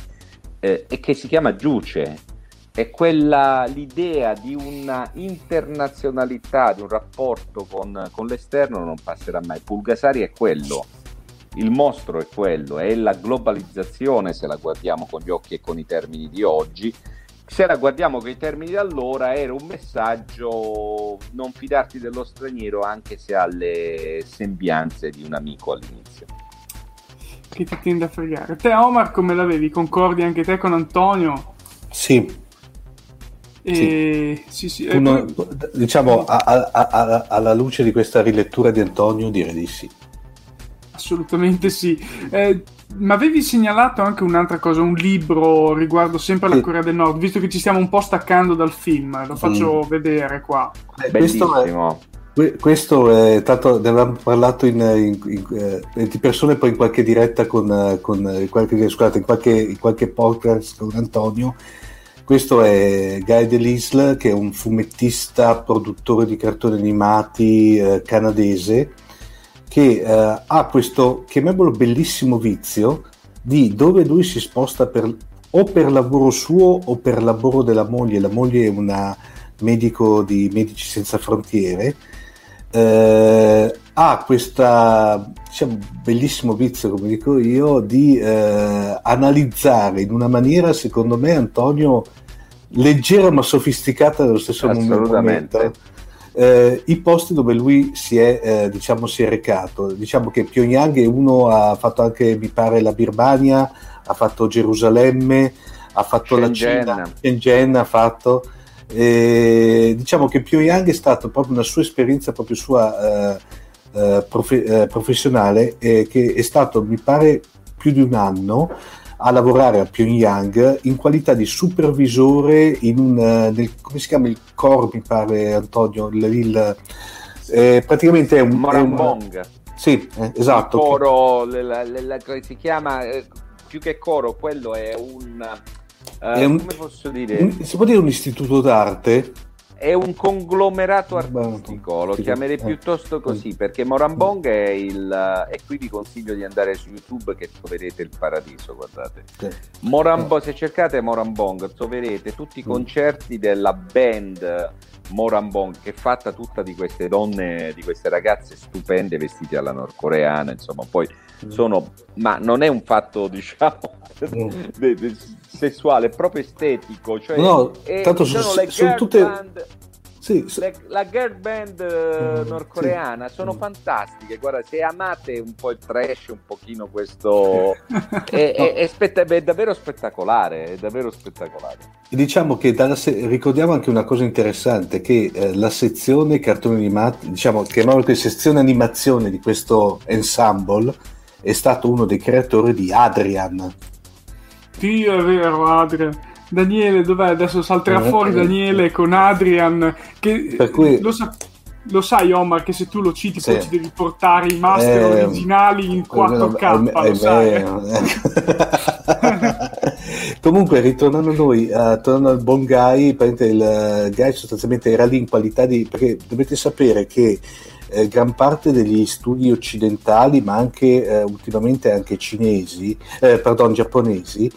eh, e che si chiama Giuce. È quella l'idea di una internazionalità, di un rapporto con, con l'esterno non passerà mai. Pulgasari è quello. il mostro è quello, è la globalizzazione se la guardiamo con gli occhi e con i termini di oggi. Se la guardiamo con i termini di allora era un messaggio non fidarti dello straniero anche se ha le sembianze di un amico all'inizio. Che ti tende a fregare. Te Omar come la vedi? Concordi anche te con Antonio? Sì, e... Sì. Sì, sì. Uno, poi... Diciamo, a, a, a, alla luce di questa rilettura di Antonio, direi di sì. Assolutamente sì. Eh, ma avevi segnalato anche un'altra cosa, un libro riguardo sempre alla Corea del Nord, visto che ci stiamo un po' staccando dal film, lo faccio mm. vedere qua. Eh, Bellissimo. Questo è, questo è tanto ne avevamo parlato in, in, in, eh, di persone poi in qualche diretta con, con qualche, scusate, in qualche, in qualche podcast con Antonio questo è Guy Delisle, che è un fumettista, produttore di cartoni animati eh, canadese, che eh, ha questo, chiamiamolo bellissimo vizio, di dove lui si sposta per, o per lavoro suo o per lavoro della moglie. La moglie è una medico di Medici Senza Frontiere. Eh, ha questo diciamo, bellissimo vizio, come dico io, di eh, analizzare in una maniera, secondo me, Antonio, leggera ma sofisticata nello stesso momento. Eh, i posti dove lui si è, eh, diciamo, si è recato. Diciamo che Pyongyang è uno, ha fatto anche, mi pare, la Birmania, ha fatto Gerusalemme, ha fatto Shenzhen. la Cina, Shenzhen ha fatto. Eh, diciamo che Pyongyang è stata proprio una sua esperienza, proprio sua eh, eh, profe- eh, professionale, che è stato, mi pare, più di un anno a lavorare a Pyongyang in qualità di supervisore in un, eh, nel, come si chiama il core mi pare Antonio il, il eh, praticamente è un Morambong. Sì eh, esatto. Il coro la, la, la, si chiama eh, più che coro quello è un, è un come posso dire? un, si può dire un istituto d'arte è un conglomerato artistico, lo chiamerei piuttosto così, perché Morambong è il... e qui vi consiglio di andare su YouTube che troverete il paradiso, guardate. Morambong, se cercate Morambong troverete tutti i mm. concerti della band Morambong che è fatta tutta di queste donne, di queste ragazze stupende vestite alla nordcoreana, insomma, poi. Sono, ma non è un fatto, diciamo, mm. sessuale, è proprio estetico, cioè no, tanto sono, sono, sono tutte... Band, sì, le, la girl band uh, nordcoreana sì. sono mm. fantastiche. Guarda, se amate un po' il trash, un pochino questo, è, è, è, spetta- è, davvero spettacolare. È davvero spettacolare. Diciamo che se- ricordiamo anche una cosa interessante: che eh, la sezione cartoni animati, diciamo, chiamiamola sezione animazione di questo ensemble, è stato uno dei creatori di Adrian. Sì, è vero, Adrian. Daniele, dov'è? Adesso salterà eh, fuori eh, Daniele con Adrian. Che cui... lo, sa- lo, sai, Omar, che se tu lo citi, sì. poi ci devi portare i master eh, originali in 4K. È, lo sai. Comunque, ritornando a noi, uh, tornando al buon Guy, il uh, Guy sostanzialmente era lì in qualità di. perché dovete sapere che. Eh, gran parte degli studi occidentali, ma anche eh, ultimamente anche cinesi, eh, pardon, giapponesi,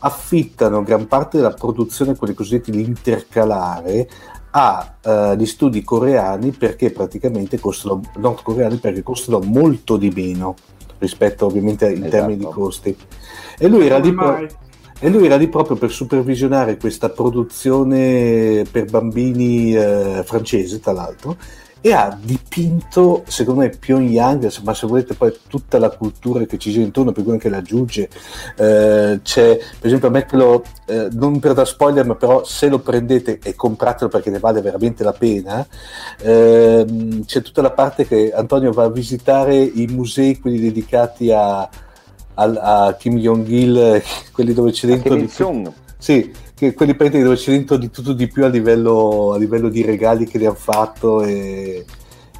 affittano gran parte della produzione, quelli cosiddetti l'intercalare, agli uh, studi coreani perché praticamente costano, nordcoreani perché costano molto di meno rispetto ovviamente in esatto. termini di costi. E lui, era lì pro- e lui era lì proprio per supervisionare questa produzione per bambini eh, francese, tra l'altro, e ha dipinto, secondo me, Pyongyang, ma se volete poi tutta la cultura che ci gira intorno, per cui anche la aggiunge, eh, c'è, per esempio, a me quello, eh, non per da spoiler, ma però se lo prendete e compratelo perché ne vale veramente la pena, eh, c'è tutta la parte che Antonio va a visitare i musei, quelli dedicati a, a, a Kim Jong-il, quelli dove c'è dentro... Di... Sì, che quelli preti dove c'è dentro di tutto di più a livello, a livello di regali che le hanno fatto e,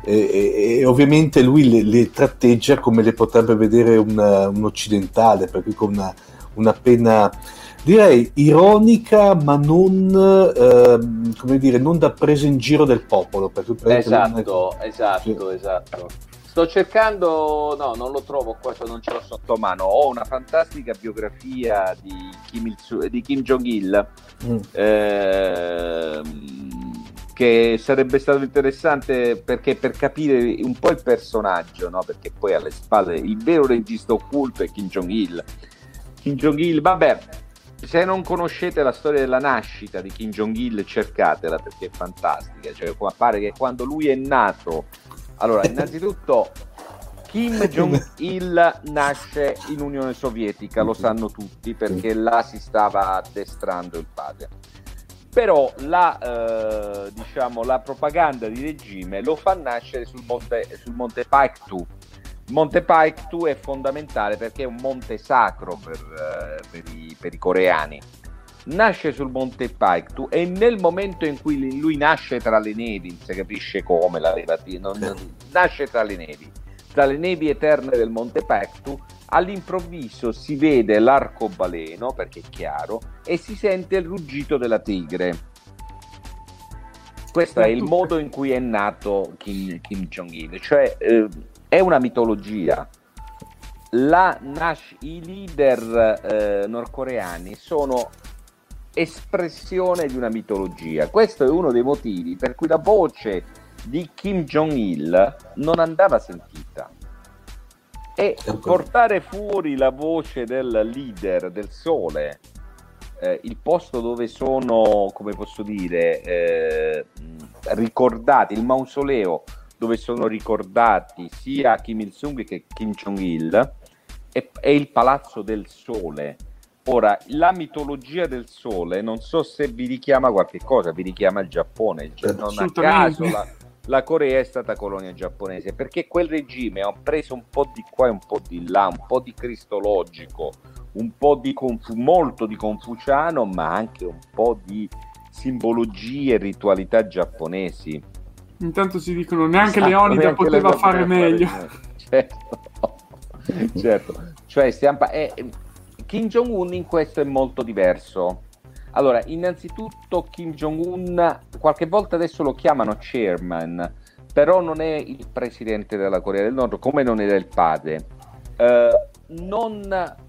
e, e, ovviamente lui le, le, tratteggia come le potrebbe vedere un, un occidentale, per cui con una, una penna direi ironica ma non, eh, come dire, non da presa in giro del popolo. Esatto, è... esatto, sì. esatto. Sto cercando, no, non lo trovo qua, non ce l'ho sotto mano. Ho una fantastica biografia di Kim, Il, di Kim Jong-il. Mm. Eh, che sarebbe stato interessante perché per capire un po' il personaggio, no? perché poi alle spalle il vero regista occulto è Kim Jong-il. Kim Jong-il, vabbè, se non conoscete la storia della nascita di Kim Jong-il, cercatela perché è fantastica. Cioè, pare che quando lui è nato, allora, innanzitutto Kim Jong-il nasce in Unione Sovietica, lo sanno tutti perché là si stava addestrando il padre. Però la, eh, diciamo, la propaganda di regime lo fa nascere sul monte, sul monte Paektu. Monte Paektu è fondamentale perché è un monte sacro per, eh, per, i, per i coreani nasce sul monte Paektu e nel momento in cui lui nasce tra le nevi, non si capisce come, la non, nasce tra le nevi, tra le nevi eterne del Monte Pectu, all'improvviso si vede l'arcobaleno, perché è chiaro, e si sente il ruggito della tigre. Questo è il modo in cui è nato Kim, Kim Jong-il, cioè eh, è una mitologia. La, Nash, I leader eh, nordcoreani sono espressione di una mitologia. Questo è uno dei motivi per cui la voce di Kim Jong-il non andava sentita. E portare fuori la voce del leader del sole, eh, il posto dove sono, come posso dire, eh, ricordati, il mausoleo dove sono ricordati sia Kim Il-sung che Kim Jong-il, è, è il palazzo del sole. Ora, la mitologia del sole, non so se vi richiama qualche cosa, vi richiama il Giappone, cioè non a caso la, la Corea è stata colonia giapponese perché quel regime ha preso un po' di qua e un po' di là, un po' di cristologico, un po' di confu- molto di confuciano, ma anche un po' di simbologie e ritualità giapponesi. Intanto si dicono neanche esatto, Leonida neanche poteva fare meglio. Fare... Certo. certo, cioè stiamo... eh, Kim Jong-un in questo è molto diverso allora, innanzitutto Kim Jong-un, qualche volta adesso lo chiamano chairman, però non è il presidente della Corea del Nord come non era il padre. Uh, non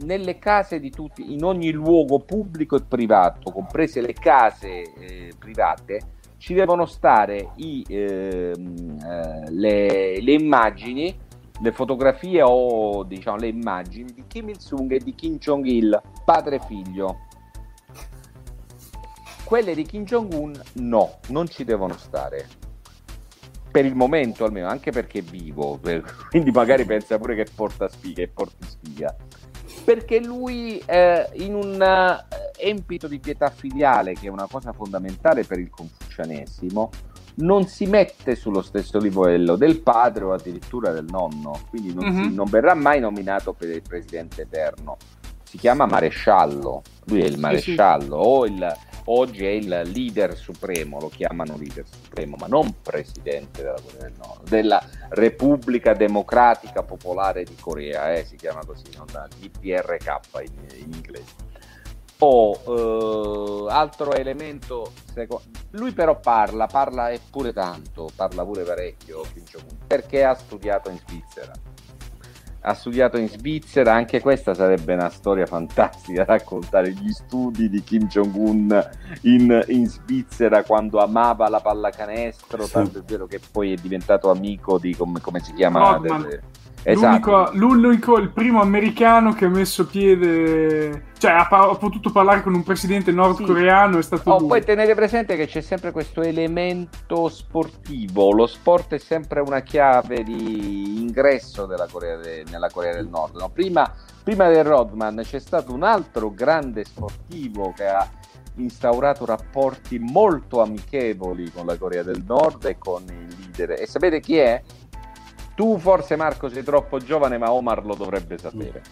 nelle case di tutti, in ogni luogo pubblico e privato, comprese le case eh, private, ci devono stare i, eh, le, le, immagini, le fotografie o diciamo le immagini di Kim Il-sung e di Kim Jong-il, padre e figlio quelle di Kim Jong-un no, non ci devono stare. Per il momento almeno, anche perché è vivo, per... quindi magari pensa pure che porta sfiga e porti sfiga. Perché lui eh, in un eh, empito di pietà filiale, che è una cosa fondamentale per il confucianesimo, non si mette sullo stesso livello del padre o addirittura del nonno, quindi non, mm-hmm. si, non verrà mai nominato per il presidente eterno. Si chiama maresciallo, lui è il maresciallo sì, sì. o il oggi è il leader supremo, lo chiamano leader supremo, ma non presidente della del Nord, della Repubblica Democratica Popolare di Corea, eh, si chiama così, non da DPRK in, in inglese. Oh, eh, altro elemento, seco- lui però parla, parla e pure tanto, parla pure parecchio, perché ha studiato in Svizzera ha studiato in Svizzera, anche questa sarebbe una storia fantastica, raccontare gli studi di Kim Jong-un in, in Svizzera quando amava la pallacanestro, sì. tanto è vero che poi è diventato amico di, come, come si chiama? Delle, Esatto. L'unico, l'unico, il primo americano che ha messo piede, cioè ha, ha potuto parlare con un presidente nordcoreano sì. è stato oh, Poi tenete presente che c'è sempre questo elemento sportivo, lo sport è sempre una chiave di ingresso Corea de, nella Corea del Nord. No? Prima, prima del Rodman c'è stato un altro grande sportivo che ha instaurato rapporti molto amichevoli con la Corea del Nord e con i leader. E sapete chi è? Tu forse Marco sei troppo giovane, ma Omar lo dovrebbe sapere.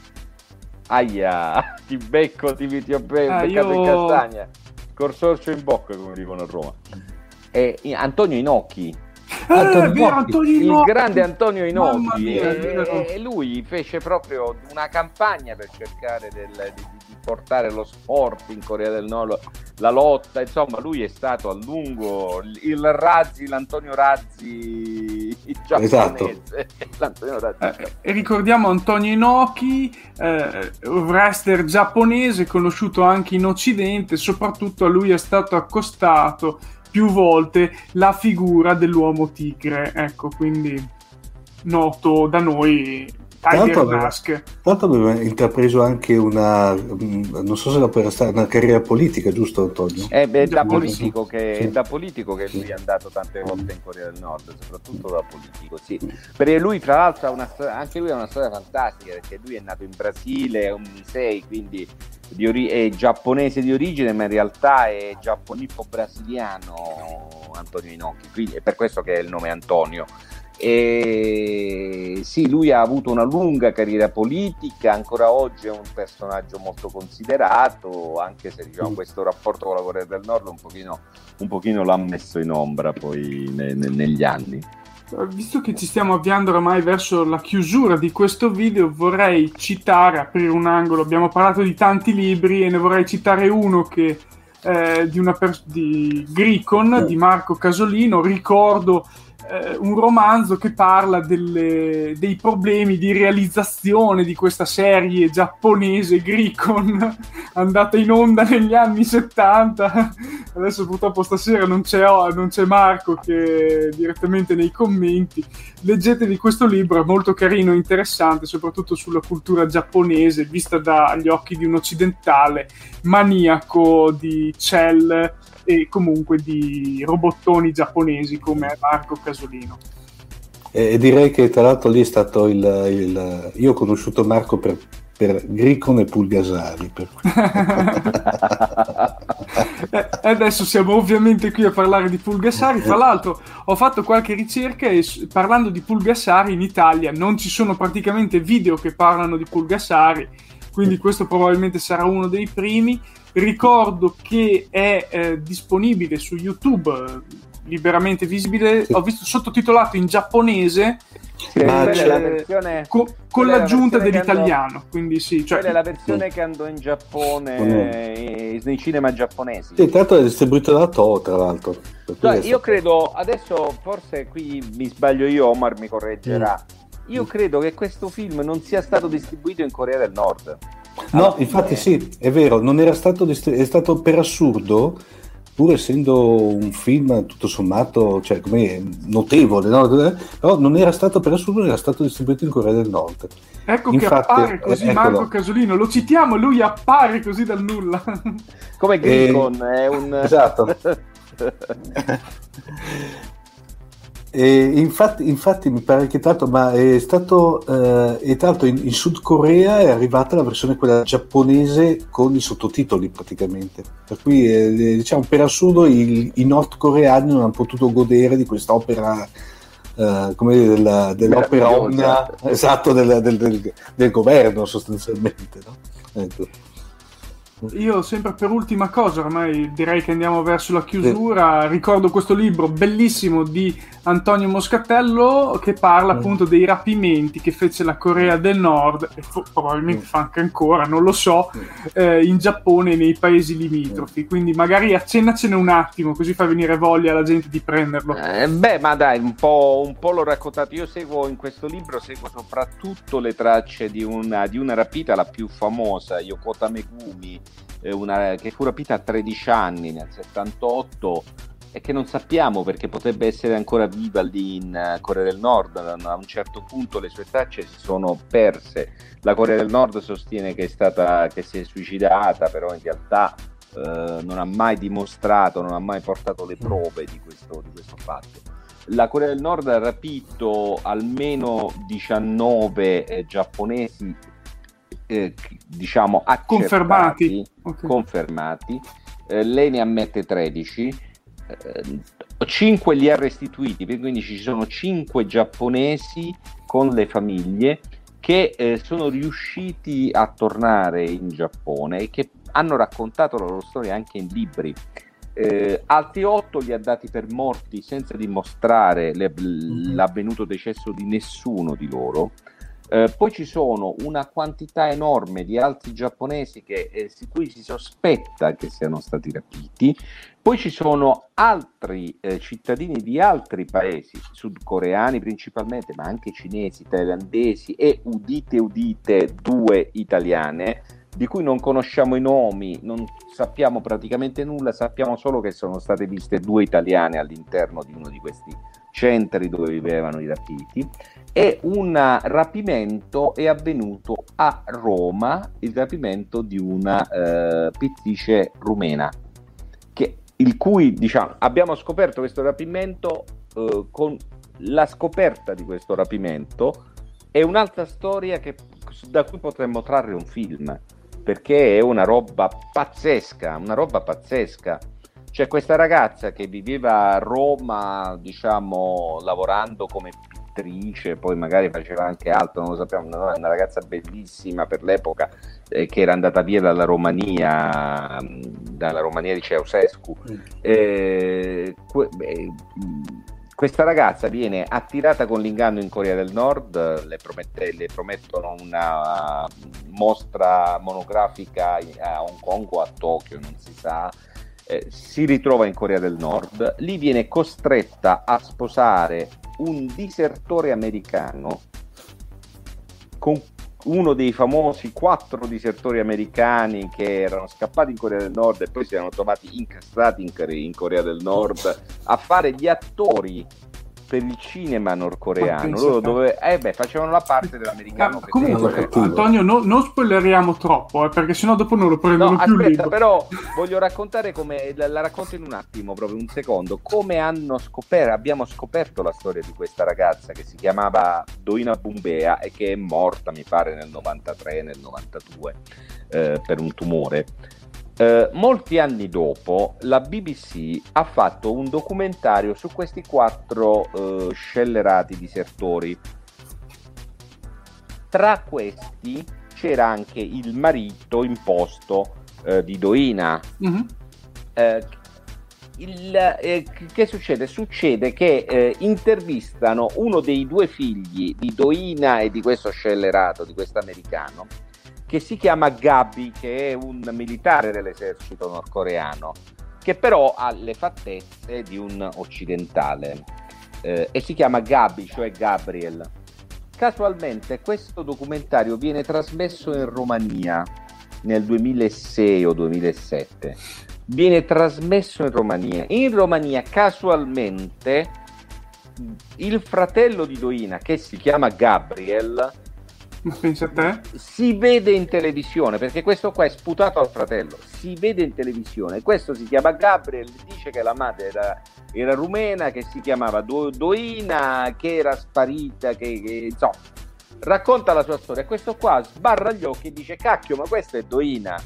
Aia, ti becco, ti, ti ho be- ah, beccato io... in castagna. Corsorcio in bocca, come dicono a Roma. E Antonio Inocchi. Antonio, eh, Antonio il grande Antonio Inocchi e, e, lui fece proprio una campagna per cercare del, di, portare lo sport in Corea del Nord la lotta insomma lui è stato a lungo il Razzi l'Antonio Razzi giapponese esatto. Razzi, eh, e ricordiamo Antonio Inoki eh, wrestler giapponese conosciuto anche in occidente soprattutto a lui è stato accostato più volte la figura dell'uomo tigre. Ecco, quindi noto da noi Tiger aveva, tanto aveva intrapreso anche una, mm, non so se la stare, una carriera politica, giusto Antonio? Eh, beh, da politico che, sì. è da politico che lui è andato tante volte in Corea del Nord, soprattutto da politico, sì. Perché lui, tra l'altro, una, anche lui ha una storia fantastica, perché lui è nato in Brasile, è un Misei, quindi ori- è giapponese di origine, ma in realtà è giapponico-brasiliano Antonio Inocchi, quindi è per questo che è il nome Antonio e sì, lui ha avuto una lunga carriera politica, ancora oggi è un personaggio molto considerato, anche se diciamo, mm. questo rapporto con la Corea del Nord un pochino, un pochino l'ha messo in ombra poi ne, ne, negli anni. Visto che ci stiamo avviando oramai verso la chiusura di questo video, vorrei citare, aprire un angolo, abbiamo parlato di tanti libri e ne vorrei citare uno che eh, di, una per- di Gricon, di Marco Casolino, ricordo eh, un romanzo che parla delle, dei problemi di realizzazione di questa serie giapponese Gricon andata in onda negli anni 70 adesso purtroppo stasera non c'è, non c'è Marco che direttamente nei commenti. Leggetevi questo libro è molto carino e interessante soprattutto sulla cultura giapponese vista dagli occhi di un occidentale maniaco di Cell e comunque di robottoni giapponesi come Marco Casolino. E direi che tra l'altro lì è stato il... il io ho conosciuto Marco per, per Gricon e Pulgasari. Per... e adesso siamo ovviamente qui a parlare di Pulgasari. Tra l'altro ho fatto qualche ricerca e parlando di Pulgasari in Italia non ci sono praticamente video che parlano di Pulgasari, quindi questo probabilmente sarà uno dei primi. Ricordo che è eh, disponibile su YouTube, liberamente visibile. Sì. Ho visto sottotitolato in giapponese. Sì, eh, la versione, co- con l'aggiunta dell'italiano. Andò, quindi sì, cioè, quella è la versione sì. che andò in Giappone, mm. nei cinema giapponesi. Sì, tanto è distribuito da Toho, tra l'altro. No, io credo, adesso forse qui mi sbaglio io, Omar mi correggerà. Mm. Io credo che questo film non sia stato distribuito in Corea del Nord. No, infatti sì, è vero, non era stato, dist- è stato per assurdo, pur essendo un film tutto sommato cioè, notevole, no? però non era stato per assurdo, era stato distribuito in Corea del Nord. Ecco Infatti, che appare così eh, Marco Casolino, lo citiamo, lui appare così dal nulla. Come Gricon, eh, è un... Esatto. Infatti, infatti, mi pare che tanto, ma è stato, eh, è tanto in, in, Sud Corea è arrivata la versione quella giapponese con i sottotitoli praticamente. Per cui, eh, diciamo, per assurdo i, i nordcoreani non hanno potuto godere di quest'opera eh, come dire, della, dell'opera omnia esatto, del, del, del, del, governo sostanzialmente. No? Ecco. Io sempre per ultima cosa, ormai direi che andiamo verso la chiusura, sì. ricordo questo libro bellissimo di Antonio Moscatello che parla mm. appunto dei rapimenti che fece la Corea del Nord e fo- probabilmente mm. fa anche ancora, non lo so, mm. eh, in Giappone e nei paesi limitrofi, quindi magari accennacene un attimo così fa venire voglia alla gente di prenderlo. Eh, beh, ma dai, un po', un po', l'ho raccontato, io seguo in questo libro, seguo soprattutto le tracce di una, di una rapita, la più famosa, Yokota Megumi, una, che fu rapita a 13 anni nel 78 e che non sappiamo perché potrebbe essere ancora viva lì in eh, Corea del Nord. A un certo punto le sue tracce si sono perse. La Corea del Nord sostiene che, è stata, che si è suicidata, però in realtà eh, non ha mai dimostrato, non ha mai portato le prove di questo, di questo fatto. La Corea del Nord ha rapito almeno 19 eh, giapponesi eh, diciamo confermati, okay. confermati. Eh, lei ne ammette 13 eh, 5 li ha restituiti quindi ci sono 5 giapponesi con le famiglie che eh, sono riusciti a tornare in Giappone e che hanno raccontato la loro storia anche in libri. Eh, altri 8 li ha dati per morti senza dimostrare le, l'avvenuto decesso di nessuno di loro eh, poi ci sono una quantità enorme di altri giapponesi che, eh, di cui si sospetta che siano stati rapiti, poi ci sono altri eh, cittadini di altri paesi, sudcoreani principalmente, ma anche cinesi, thailandesi e udite udite due italiane, di cui non conosciamo i nomi, non sappiamo praticamente nulla, sappiamo solo che sono state viste due italiane all'interno di uno di questi centri dove vivevano i rapiti e un rapimento è avvenuto a Roma, il rapimento di una eh, pittrice rumena, che, il cui diciamo, abbiamo scoperto questo rapimento eh, con la scoperta di questo rapimento è un'altra storia che, da cui potremmo trarre un film perché è una roba pazzesca, una roba pazzesca. C'è questa ragazza che viveva a Roma, diciamo, lavorando come pittrice, poi magari faceva anche altro, non lo sappiamo, una, una ragazza bellissima per l'epoca eh, che era andata via dalla Romania, dalla Romania di Ceausescu. Mm. Eh, que- beh, questa ragazza viene attirata con l'inganno in Corea del Nord, le, promette, le promettono una mostra monografica a Hong Kong o a Tokyo, non si sa, eh, si ritrova in Corea del Nord, lì viene costretta a sposare un disertore americano con uno dei famosi quattro disertori americani che erano scappati in Corea del Nord e poi si erano trovati incastrati in, Corea del Nord a fare gli attori per il cinema nordcoreano. Loro dove, eh beh, facevano la parte dell'americano. Ah, comunque, Antonio, no, non spoileriamo troppo, eh, perché sennò dopo non lo prendono no, più aspetta, libro. però voglio raccontare come, la, la, racconto in un attimo, proprio un secondo, come hanno scoperto, abbiamo scoperto la storia di questa ragazza che si chiamava Doina Bumbea e che è morta, mi pare, nel 93, nel 92, eh, per un tumore. Eh, molti anni dopo la BBC ha fatto un documentario su questi quattro eh, scellerati disertori. Tra questi c'era anche il marito imposto eh, di Doina. Mm-hmm. Il, eh, che succede? Succede che eh, intervistano uno dei due figli di Doina e di questo scellerato, di questo americano, che si chiama Gabi, che è un militare dell'esercito nordcoreano, che però ha le fattezze di un occidentale eh, e si chiama Gabi, cioè Gabriel. Casualmente questo documentario viene trasmesso in Romania nel 2006 o 2007. Viene trasmesso in Romania. In Romania casualmente il fratello di Doina, che si chiama Gabriel, pensa a te? Si vede in televisione, perché questo qua è sputato al fratello, si vede in televisione, questo si chiama Gabriel, dice che la madre era, era rumena, che si chiamava Do, Doina, che era sparita, che, che insomma, racconta la sua storia, questo qua sbarra gli occhi e dice cacchio, ma questa è Doina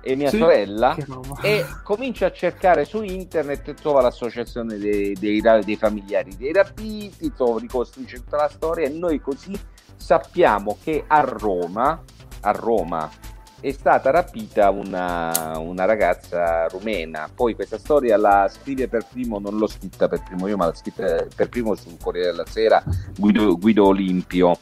e mia sì, sorella? e comincia a cercare su internet trova l'associazione dei, dei, dei familiari dei rapiti, ricostruisce tutta la storia e noi così sappiamo che a Roma, a Roma è stata rapita una, una, ragazza rumena. Poi questa storia la scrive per primo, non l'ho scritta per primo io, ma l'ha scritta per primo sul Corriere della Sera Guido, Guido Olimpio.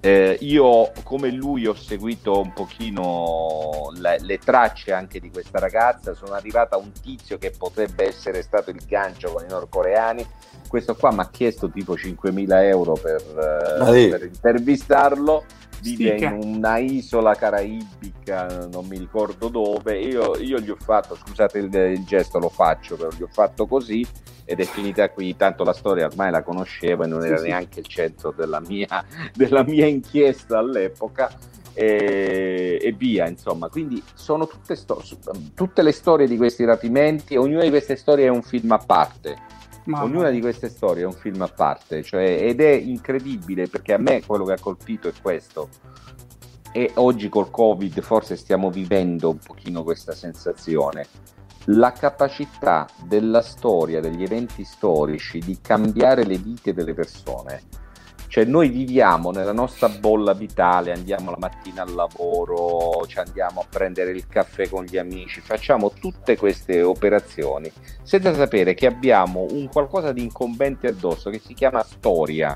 Eh, io come lui ho seguito un pochino le, le, tracce anche di questa ragazza, sono arrivata a un tizio che potrebbe essere stato il gancio con i nordcoreani, questo qua mi ha chiesto tipo 5.000 euro per, eh, per intervistarlo, vive in una isola caraibica, non mi ricordo dove, io, io gli ho fatto, scusate il, il gesto lo faccio, però gli ho fatto così ed è finita qui, tanto la storia ormai la conoscevo e non era sì, neanche il centro della mia, della mia inchiesta all'epoca. E, e, via, insomma, quindi sono tutte, sto- tutte le storie di questi rapimenti, ognuna di queste storie è un film a parte. Ma Ognuna di queste storie è un film a parte, cioè, ed è incredibile perché a me quello che ha colpito è questo. E oggi col Covid forse stiamo vivendo un pochino questa sensazione la capacità della storia, degli eventi storici di cambiare le vite delle persone. Cioè noi viviamo nella nostra bolla vitale, andiamo la mattina al lavoro, ci andiamo a prendere il caffè con gli amici, facciamo tutte queste operazioni senza sapere che abbiamo un qualcosa di incombente addosso che si chiama storia.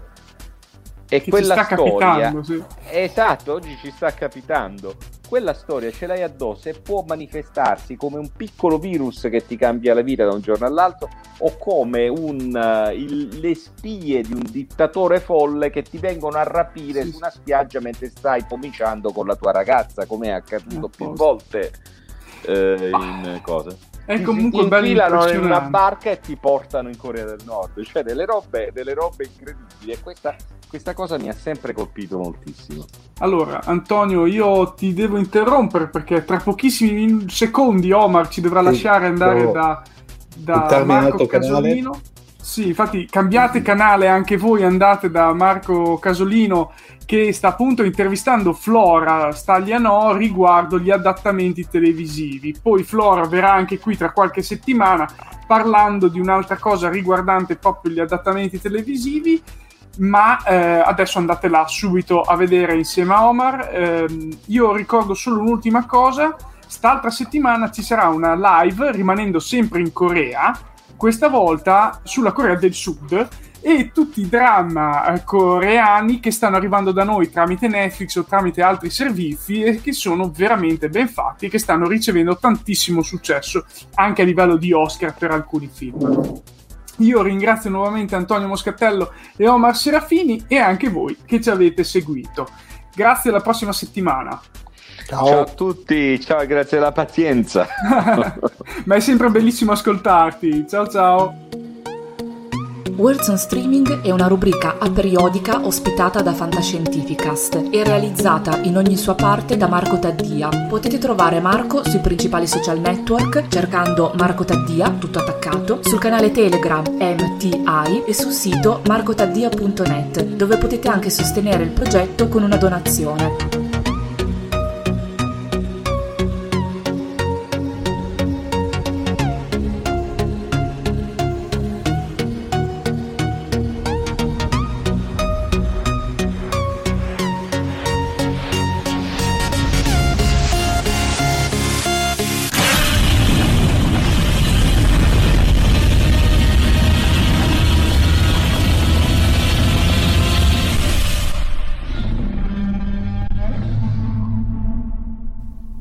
E che quella storia, sì. esatto, oggi ci sta capitando quella storia ce l'hai addosso e può manifestarsi come un piccolo virus che ti cambia la vita da un giorno all'altro o come un, uh, il, le spie di un dittatore folle che ti vengono a rapire sì. su una spiaggia mentre stai cominciando con la tua ragazza, come è accaduto più volte eh, in cose è comunque bello infilano in una barca e ti portano in Corea del Nord. Cioè delle robe, delle robe incredibili. E questa, questa cosa mi ha sempre colpito moltissimo. Allora Antonio io ti devo interrompere perché tra pochissimi secondi Omar ci dovrà lasciare andare da, da Marco Casolino canale. Sì, infatti cambiate canale anche voi, andate da Marco Casolino che sta appunto intervistando Flora Staglianò riguardo gli adattamenti televisivi. Poi Flora verrà anche qui tra qualche settimana parlando di un'altra cosa riguardante proprio gli adattamenti televisivi. Ma eh, adesso andate là subito a vedere insieme a Omar. Eh, io ricordo solo un'ultima cosa. St'altra settimana ci sarà una live rimanendo sempre in Corea questa volta sulla Corea del Sud e tutti i dramma eh, coreani che stanno arrivando da noi tramite Netflix o tramite altri servizi e che sono veramente ben fatti e che stanno ricevendo tantissimo successo anche a livello di Oscar per alcuni film. Io ringrazio nuovamente Antonio Moscatello e Omar Serafini e anche voi che ci avete seguito. Grazie alla prossima settimana. Ciao. ciao. a tutti, ciao, grazie della pazienza. Ma è sempre bellissimo ascoltarti. Ciao ciao. Words on Streaming è una rubrica aperiodica ospitata da Fantascientificast e realizzata in ogni sua parte da Marco Taddia. Potete trovare Marco sui principali social network cercando Marco Taddia, tutto attaccato, sul canale Telegram MTI e sul sito marcotaddia.net dove potete anche sostenere il progetto con una donazione.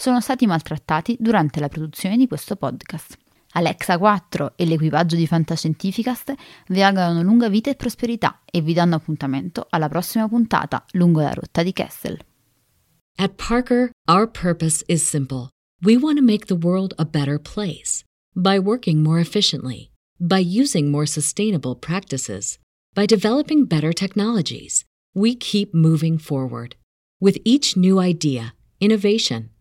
sono stati maltrattati durante la produzione di questo podcast. Alexa 4 e l'equipaggio di Fantascientificast vi augurano lunga vita e prosperità e vi danno appuntamento alla prossima puntata lungo la rotta di Kessel. At Parker, our purpose is simple. We want to make the world a better place by working more efficiently, by using more sustainable practices, by developing better technologies. We keep moving forward. With each new idea, innovation,